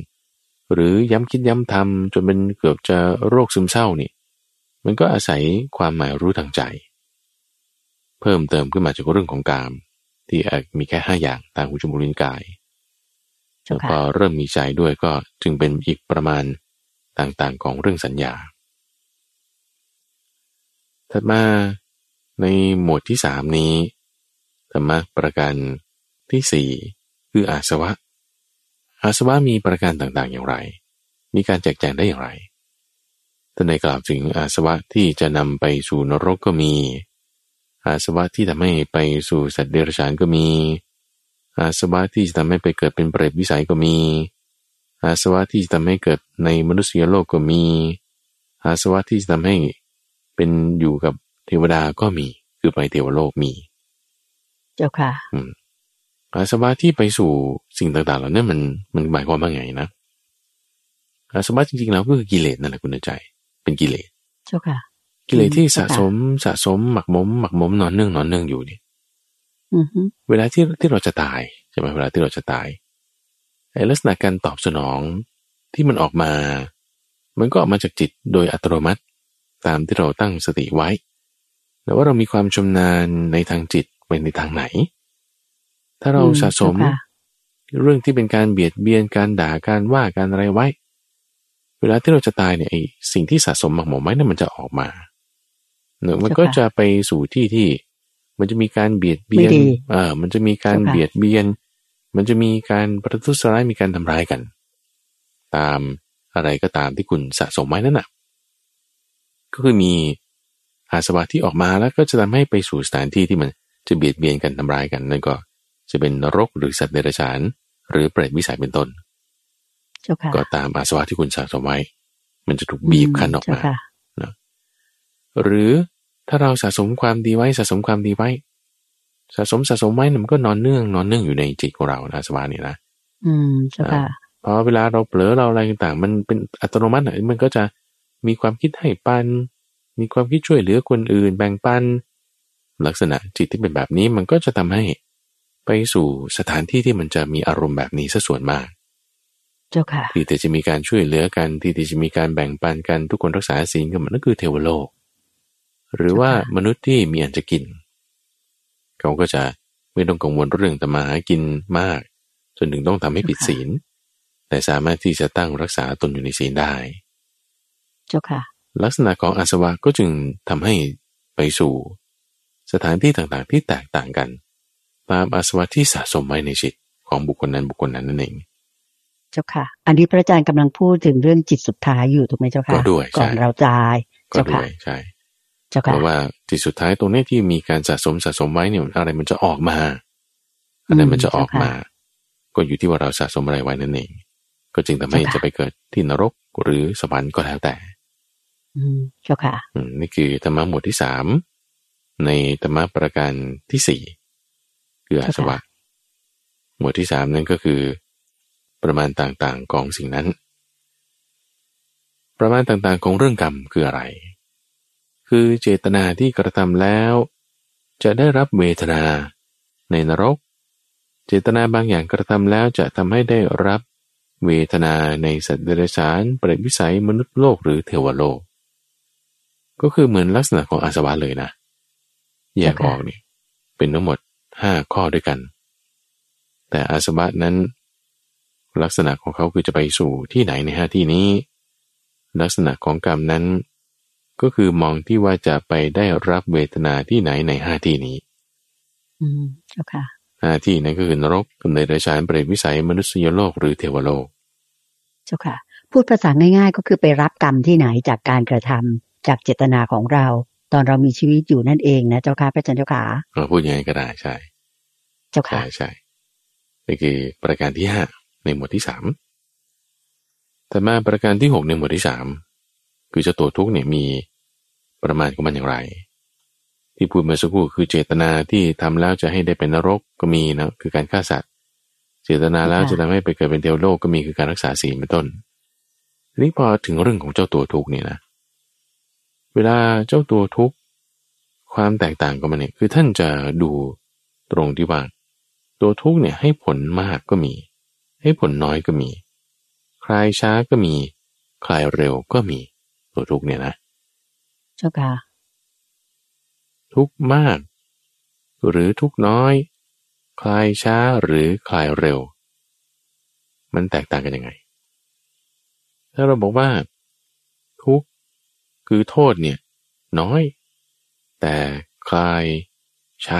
หรือย้ำคิดย้ำทำจนเป็นเกือบจะโรคซึมเศร้านี่ มันก็อาศัยความหมายรู้ทางใจ เพิ่มเติมขึ้นมาจากเรื่องของกาม ที่มีแค่ห้าอย่างตาหูจมูกลิ้นกายแล้วพอเริ่มมีใจด้วยก็จึงเป็นอีกประมาณต่างๆของเรื่องสัญญา ถัดมาในหมวดที่สามนี้ ธรรมะประการที่สี่คืออาสวะ อาสวะมีประการต่างๆอย่างไร มีการแจกแจงได้อย่างไรท่านในกล่าวถึงอาสวะที่จะนำไปสู่นรกก็มี อาสวะที่ทำให้ไปสู่สัตว์เดรัจฉานก็มี อาสวะที่จะทำให้ไปเกิดเป็นเปรตวิสัยก็มี อาสวะที่จะทำให้เกิดในมนุษยโลกก็มี อาสวะที่จะทำให้เป็นอยู่กับเทวดาก็มี คือไปเทวโลกมี เจ้าค่ะอา สวะที่ไปสู่สิ่งต่างๆเหล่านี้มันมันหมายความว่าไงนะอาสวะจริงๆแล้วก็คือกิเลสนั่นแหละคุณใจ เป็นกิเลสเจ้าค่ะกิเลสที่สะสมสะสมหมักหมมหมักหมมนอนเนื่องนอนเนื่องอยู่นี่เวลาที่ที่เราจะตายใช่ไหมเวลาที่เราจะตายไอ้ลักษณะการตอบสนองที่มันออกมา มันก็ออกมาจากจิตโดยอัตโนมัติ ตามที่เราตั้งสติไว้แต่ว่าเรามีความชำนาญในทางจิตไปในทางไหน ถ้าเราสะสม เรื่องที่เป็นการเบียดเบียนการด่าการว่าการอะไรไว้ เวลาที่เราจะตายเนี่ยไอ้สิ่งที่สะสมหมักหมมไว้นั่นมันจะออกมาเนอะมันก็จะไปสู่ที่ที่มันจะมีการเบียดเบียนเออมันจะมีการเบียดเบียน มันจะมีการประทุษร้ายมีการทำร้ายกัน ตามอะไรก็ตามที่คุณสะสมไว้นั่นน่ะ ก็คือมีอาสวะที่ออกมาแล้วก็จะทำให้ไปสู่สถานที่ที่มันจะเบียดเบียนกันทำร้ายกันนั่นก็ จะเป็นนรกหรือสัตว์เดรัจฉาน หรือเปรตวิสัยเป็นต้นก็ตามอาสวะที่คุณสะสมไว้ มันจะถูกบีบคั้นออกมานะหรือถ้าเราสะสมความดีไว้สะสมความดีไว้ สะสมสะสมไว้มันก็นอนเนื่อง นอนเนื่องอยู่ในจิตของเรานะสวะนี่นะอืมใช่ค่ะพอเวลาเราเผลอเราอะไรต่างมันเป็นอัตโนมัติมันก็จะมีความคิดให้ปัน มีความคิดช่วยเหลือคนอื่น แบ่งปัน ลักษณะจิตที่เป็นแบบนี้มันก็จะทำให้ ไปสู่สถานที่ที่มันจะมีอารมณ์แบบนี้ซะส่วนมาก เจ้าค่ะที่จะมีการช่วยเหลือกันที่จะมีการแบ่งปันกันทุกคนรักษาศีลกันมันนั่นคือเทวโลก หรือว่ามนุษย์ที่มีอันจะกิน เขาก็จะไม่ต้องกังวลเรื่องตมาหากินมาก จนถึงต้องทำให้ผิดศีล แต่สามารถที่จะตั้งรักษาตนอยู่ในศีลได้ เจ้าค่ะ ลักษณะของอาสวะก็จึงทำให้ไปสู่ สถานที่ต่างๆที่แตกต่างกัน ตามอาสวะที่สะสมไว้ในจิตของบุคคลนั้นบุคคลนั้นนั่นเองเจ้าค่ะ อันนี้พระอาจารย์กำลังพูดถึงเรื่องจิตสุดท้ายอยู่ถูกไหมเจ้าค่ะก็ด้วยก่อนเราตายก็ด้วยใช่เจ้าค่ะเพราะว่าจิตสุดท้ายตรงนี้ที่มีการสะสมสะสมไว้เนี่ยอะไรมันจะออกมาอะไรมันจะออกมา ก็อยู่ที่ว่าเราสะสมอะไรไว้นั่นเอง ก็จึงทำให้จะไปเกิดที่นรกหรือสวรรค์ก็แล้วแต่ อืมเจ้าค่ะนี่คือธรรมะหมวดที่สามในธรรมะประการที่สี่ คืออาสวะ หมวดที่สามนั่นก็คือ ประมาณต่างๆของสิ่งนั้น ประมาณต่างๆของเรื่องกรรมคืออะไร คือเจตนาที่กระทำแล้ว จะได้รับเวทนาในนรก เจตนาบางอย่างกระทำแล้วจะทำให้ได้รับเวทนาในสัตว์เดรัจฉานเปรตวิสัยมนุษย์โลกหรือเทวโลก ก็คือเหมือนลักษณะของอาสวะเลยนะเแยกออกเนี่ยเป็นทั้งหมด ห้าข้อด้วยกัน แต่อาสวะนั้น ลักษณะของเขาคือจะไปสู่ที่ไหนในห้าที่นี้ ลักษณะของกรรมนั้น ก็คือมองที่ว่าจะไปได้รับเวทนาที่ไหนในห้าที่นี้ อืมเจ้าค่ะห้าที่นั้นก็คือนรกกำเนิดเดรัจฉานเปรตวิสัยมนุษยโลกหรือเทวโลก เจ้าค่ะ พูดภาษาง่าย ๆ ก็คือไปรับกรรมที่ไหนจากการกระทำจากเจตนาของเรา ตอนเรามีชีวิตอยู่นั่นเองนะเจ้าค่ะพระอาจารย์เจ้าค่ะเราพูดยังไงก็ได้ใช่ เจ้าใช่ค่ะใช่นี่คือประการที่ห้าในหมวดที่สามแต่มาประการที่หกในหมวดที่สามคือเจ้าตัวทุกข์เนี่ยมีประมาณของมันอย่างไร ที่พูดเมื่อสักครู่คือเจตนาที่ทำแล้วจะให้ได้เป็นนรกก็มีนะคือการฆ่าสัตว์ เจตนาแล้วค่ะจะทำให้ไปเกิดเป็นเทวโลกก็มีคือการรักษาศีลเป็นต้นทีนี้พอถึงเรื่องของเจ้าตัวทุกข์เนี่ยนะ เวลาเจ้าตัวทุกข์ความแตกต่างของมันเนี่ยคือท่านจะดูตรงที่ว่า ตัวทุกข์เนี่ยให้ผลมากก็มี ให้ผลน้อยก็มี คลายช้าก็มี คลายเร็วก็มี ตัวทุกข์เนี่ยนะ เจ้าค่ะ ทุกข์มาก หรือทุกข์น้อย คลายช้าหรือคลายเร็ว มันแตกต่างกันยังไง ถ้าเราบอกว่า ทุกข์ คือโทษเนี่ย น้อย แต่คลายช้า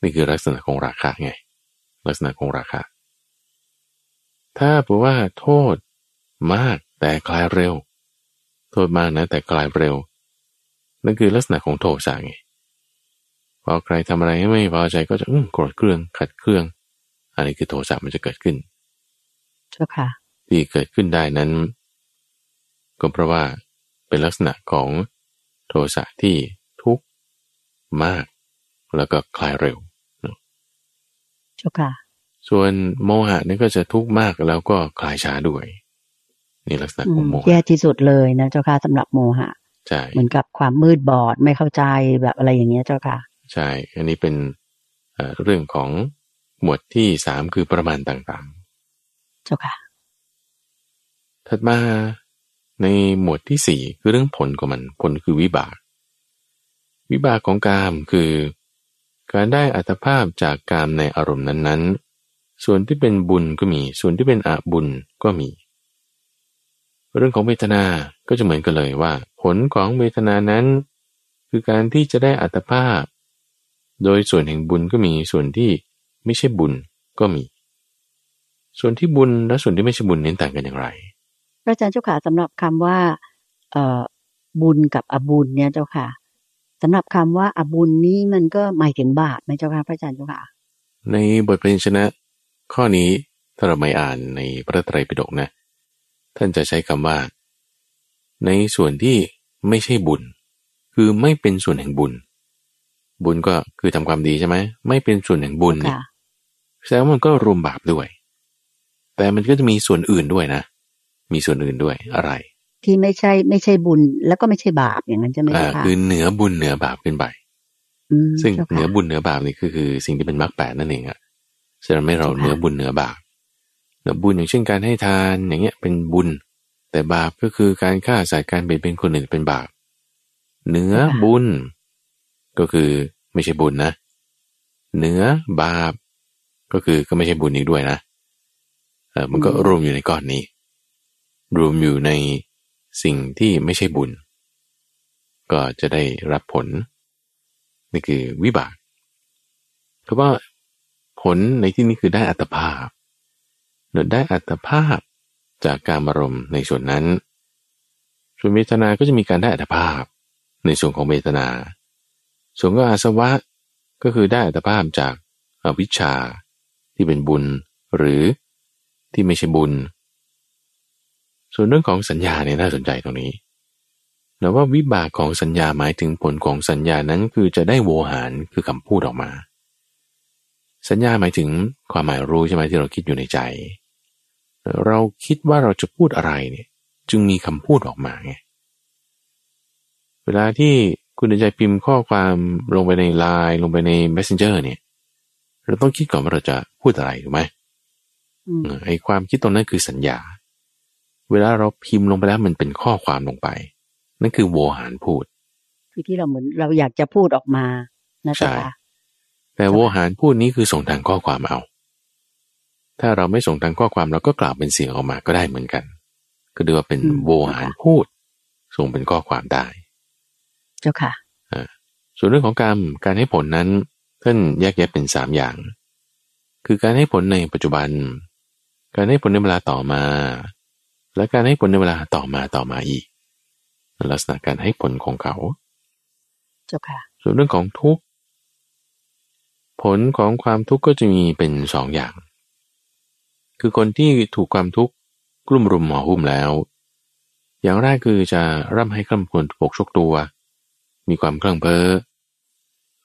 นี่คือลักษณะของราคะไง ลักษณะของราคะ ถ้าบอกว่าโทษมากแต่คลายเร็ว โทษมากนะแต่คลายเร็ว นั่นคือลักษณะของโทสะไงพอใครทำอะไรให้ไม่พอใจก็จะอื้อโกรธเครื่องขัดเครื่อง อันนี้คือโทสะมันจะเกิดขึ้น เจ้าค่ะ ที่เกิดขึ้นได้นั้น ก็เพราะว่า เป็นลักษณะของโทสะที่ทุกข์มาก แล้วก็คลายเร็วเจ้าค่ะ ส่วนโมหะนี่ก็จะทุกข์มากแล้วก็คลายช้าด้วยนี่ลักษณะอืของมโมแย่หะที่สุดเลยนะเจ้าค่ะสำหรับโมหะใช่เหมือนกับความมืดบอดไม่เข้าใจแบบอะไรอย่างเงี้ยเจ้าค่ะ ใช่ อันนี้เป็นเอ่อเรื่องของหมวดที่สามคือประมาณต่างเจ้าค่ะๆถัดมา ในหมวดที่สี่คือเรื่องผลของมัน ผลคือวิบาก วิบากของกามคือ การได้อัตภาพจากกามในอารมณ์นั้นๆ ส่วนที่เป็นบุญก็มี ส่วนที่เป็นอบุญก็มี เรื่องของเวทนา ก็จะเหมือนกันเลยว่า ผลของเวทนานั้น คือการที่จะได้อัตภาพ โดยส่วนแห่งบุญก็มี ส่วนที่ไม่ใช่บุญก็มี ส่วนที่บุญและส่วนที่ไม่ใช่บุญเน้นต่างกันอย่างไร พระอาจารย์เจ้าค่ะสำหรับคำว่า เอ่อบุญกับอบุญเนี่ยเจ้าค่ะสำหรับคำว่าอบุญนี้มันก็หมายถึงบาปไหมเจ้าค่ะพระอาจารย์เจ้าค่ะ ในบทเพลงชนะ ข้อนี้ถ้าเราไม่อ่านในพระไตรปิฎกนะ ท่านจะใช้คำว่า ในส่วนที่ไม่ใช่บุญ คือไม่เป็นส่วนแห่งบุญ บุญก็คือทำความดีใช่ไหมไม่เป็นส่วนแห่งบุญเนี่ยค่ะแสดงว่ามันก็รวมบาปด้วย แต่มันก็จะมีส่วนอื่นด้วยนะ มีส่วนอื่นด้วยอะไร ที่ไม่ใช่ไม่ใช่บุญ แล้วก็ไม่ใช่บาปอย่างนั้นใช่ไหมอ่าเจ้าค่ะคือเหนือบุญเหนือบาปขึ้นไปมซึ่งจ้าค่ะเหนือบุญเหนือบาปนี่คือคือสิ่งที่เป็นมรรคแปดนั่นเองอะจะทำให้เราเจ้าค่ะเหนือบุญเหนือบาปเหนือบุญอย่างเช่นการให้ทานอย่างเงี้ยเป็นบุญ แต่บาปก็คือการฆ่าสัตว์การเบียดเบียนคนอื่นเป็นบาปเหนือบุญ ก็คือไม่ใช่บุญนะเหนือบาป ก็คือก็ไม่ใช่บุญอีกด้วยนะเออมันก็รวมอยู่ในก้อนนี้ รวมอยู่ในสิ่งที่ไม่ใช่บุญ ก็จะได้รับผล นี่คือวิบากเพราะว่าผลในที่นี้คือได้อัตภาพเนอะได้อัตภาพจากการอารมณ์ในส่วนนั้น ส่วนเวทนา ก็จะมีการได้อัตภาพในส่วนของเวทนา ส่วนก็อาสวะก็คือได้อัตภาพจากอวิชชาที่เป็นบุญหรือที่ไม่ใช่บุญ ส่วนเรื่องของสัญญาเนี่ยน่าสนใจตรงนี้แต่ว่าวิบากของสัญญาหมายถึงผลของสัญญานั้นคือจะได้โวหารคือคำพูดออกมา สัญญาหมายถึงความหมายรู้ใช่ไหมที่เราคิดอยู่ในใจ เราคิดว่าเราจะพูดอะไรเนี่ยจึงมีคำพูดออกมาไงเวลาที่คุณใจพิมพ์ข้อความลงไปในไลน์ลงไปใน messenger เนี่ย เราต้องคิดก่อนว่าเราจะพูดอะไรถูกไหมอืมเออไอความคิดตรงนั้นคือสัญญา เวลาเราพิมพ์ลงไปแล้วมันเป็นข้อความลงไป นั่นคือโวหารพูด คือที่เราเหมือนเราอยากจะพูดออกมานะจ๊ะแต่โวหารพูดนี้คือส่งทางข้อความเอา ถ้าเราไม่ส่งทางข้อความเราก็กล่าวเป็นเสียงออกมาก็ได้เหมือนกัน ก็เรียกว่าเป็นโวหารพูด ส่งเป็นข้อความได้ เจ้าค่ะส่วนเรื่องของกรรมการให้ผลนั้นท่านแยกแยะเป็นสามอย่าง คือการให้ผลในปัจจุบัน การให้ผลในเวลาต่อมา และการให้ผลในเวลาต่อมาต่อมาอีก ลักษณะการให้ผลของเขาเจ้าค่ะส่วนเรื่องของทุกข์ผลของความทุกข์ก็จะมีเป็นสองอย่าง คือคนที่ถูกความทุกข์กลุ่มรุมหมอหุ้มแล้ว อย่างแรกคือจะร่ำให้คร่ำควรปกชกตัว มีความคลั่งเพ้อ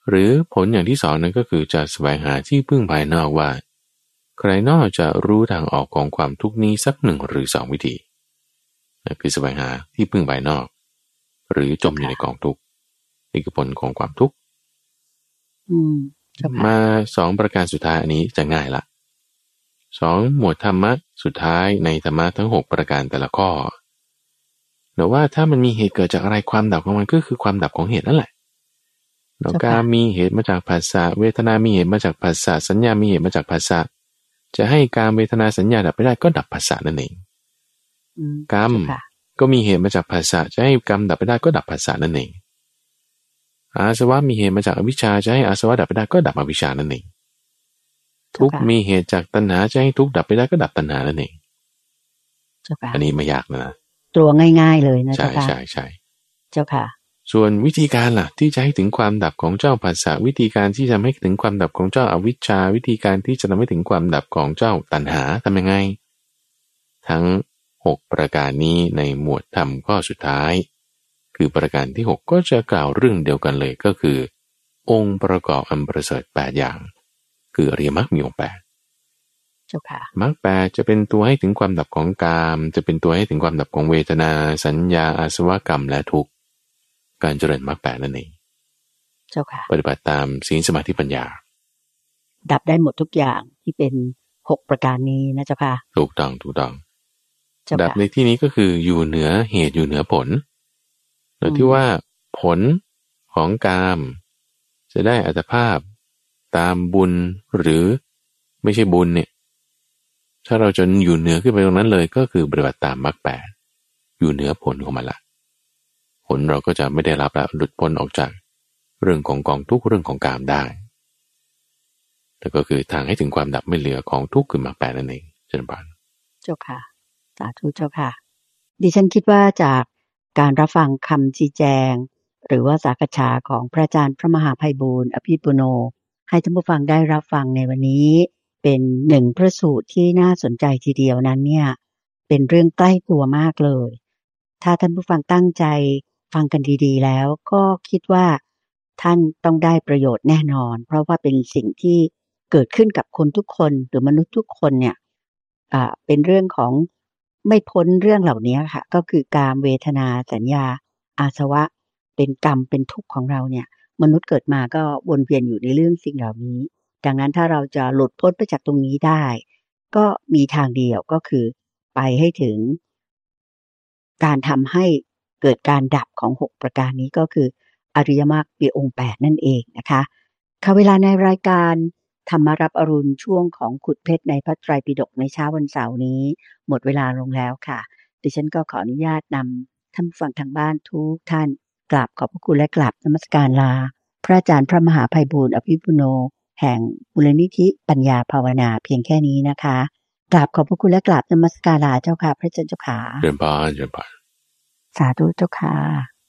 หรือผลอย่างที่สองนั้นก็คือจะแสวงหาที่พึ่งภายนอกว่า ใครนอกจะรู้ทางออกของความทุกข์นี้สักหนึ่งหรือสองวิธีนั่นคือแสวงหาที่พึ่งภายนอก หรือจมอยู่ในกองทุกข์นี่คือผลของความทุกข์อืมเจ้าค่ะมาสองประการสุดท้ายอันนี้จะง่ายละสองหมวดธรรมะสุดท้ายในธรรมะทั้งหกประการแต่ละข้อแต่ว่าถ้ามันมีเหตุเกิดจากอะไรความดับของมันก็คือความดับของเหตุนั่นแหละแล้วการมีเหตุมาจากภาษาเวทนามีเหตุมาจากภาษาสัญญามีเหตุมาจากภาษา จะให้การเวทนาสัญญาดับไม่ได้ก็ดับภาษานั่นเองอืมกรรมเจ้าค่ะก็มีเหตุมาจากภาษาจะให้กรรมดับไม่ได้ก็ดับภาษานั่นเองอาสวะมีเหตุมาจากอวิชชาจะให้อาสวะดับไม่ได้ก็ดับอวิชชานั่นเองทุกข์มีเหตุจากตัณหาจะให้ทุกข์ดับไปได้ก็ดับตัณหานั่นเองเจ้าค่ะอันนี้ไม่ยากนะนะตัวง่าย ๆเลยนะใช่เจ้าค่ะใช่ใช่เจ้าค่ะ ส่วนวิธีการล่ะ ที่จะให้ถึงความดับของเจ้าภาษาวิธีการที่จะให้ถึงความดับของเจ้าอาวิชชา วิธีการที่จะทำให้ถึงความดับของเจ้าตัณหาทำยังไง ทั้งหกประการนี้ในหมวดธรรมข้อสุดท้าย คือประการที่หกก็จะกล่าวเรื่องเดียวกันเลยก็คือ องค์ประกอบอันประเสริฐแปดอย่าง คืออริยมรรคมีองค์แปดเจ้าค่ะมรรคแปดจะเป็นตัวให้ถึงความดับของกาม จะเป็นตัวให้ถึงความดับของเวทนา สัญญาอาสวะกรรมและทุกข์ การเจริญมรรคแปดนั่นเองเจ้าค่ะปฏิบัติตามศีลสมาธิปัญญา ดับได้หมดทุกอย่างที่เป็นหกประการนี้นะเจ้าค่ะถูกต้องถูกต้องเจ้าดับค่ะในที่นี้ก็คืออยู่เหนือเหตุอยู่เหนือผลโดยที่ว่าผลของกาม จะได้อัตภาพ ตามบุญหรือไม่ใช่บุญเนี่ย ถ้าเราจะอยู่เหนือขึ้นไปตรงนั้นเลย ก็คือปฏิบัติตามมรรคแปดอยู่เหนือผลของมันละผ ลเราก็จะไม่ได้รับล้วหลุดพ้นออกจากเรื่องของกองทุกข์เรื่องของกามได้แล้วก็คือทางให้ถึงความดับไม่เหลือของทุกข์คือมรรคแปดนั่นเองเจริญพรเจ้าค่ะ สาธุเจ้าค่ะ ดิฉันคิดว่าจากการรับฟังคำชี้แจง หรือว่าสากฉาของพระอาจารย์พระมหาภัยบูรณ์อภิปุโน ให้ท่านผู้ฟังได้รับฟังในวันนี้ เป็นหนึ่งพระสูตรที่น่าสนใจทีเดียวนั้นเนี่ย เป็นเรื่องใกล้ตัวมากเลย ถ้าท่านผู้ฟังตั้งใจ ฟังกันดีๆ แล้วก็คิดว่าท่านต้องได้ประโยชน์แน่นอน เพราะว่าเป็นสิ่งที่เกิดขึ้นกับคนทุกคนหรือมนุษย์ทุกคนเนี่ยอ่าเป็นเรื่องของไม่พ้นเรื่องเหล่านี้ค่ะ ก็คือการเวทนาสัญญา อาสวะ เป็นกรรมเป็นทุกข์ของเราเนี่ย มนุษย์เกิดมาก็วนเวียนอยู่ในเรื่องสิ่งเหล่านี้ ดังนั้นถ้าเราจะหลุดพ้นไปจากตรงนี้ได้ ก็มีทางเดียวก็คือไปให้ถึง การทำให้ เกิดการดับของหกประการนี้ก็คือ อริยมรรคปีองค์แปดนั่นเองนะคะค่ะเวลาในรายการธรรมารับอรุณช่วงของขุดเพชรในพระไตรปิฎกในเช้าวันเสาร์นี้ หมดเวลาลงแล้วค่ะ ดิฉันก็ขออนุญาตนำท่านผู้ฟังทางบ้านทุกท่านกราบขอบพระคุณและกราบนมัสการลา พระอาจารย์พระมหาภัยบูร์อภิปุโน แห่งมูลนิธิปัญญาภาวนาเพียงแค่นี้นะคะกราบขอบพระคุณและกราบนมัสการลาเจ้าค่ะ พระอาจาเจ้าขาเจริญพรเจริญพร สาธุเจ้าค่ะ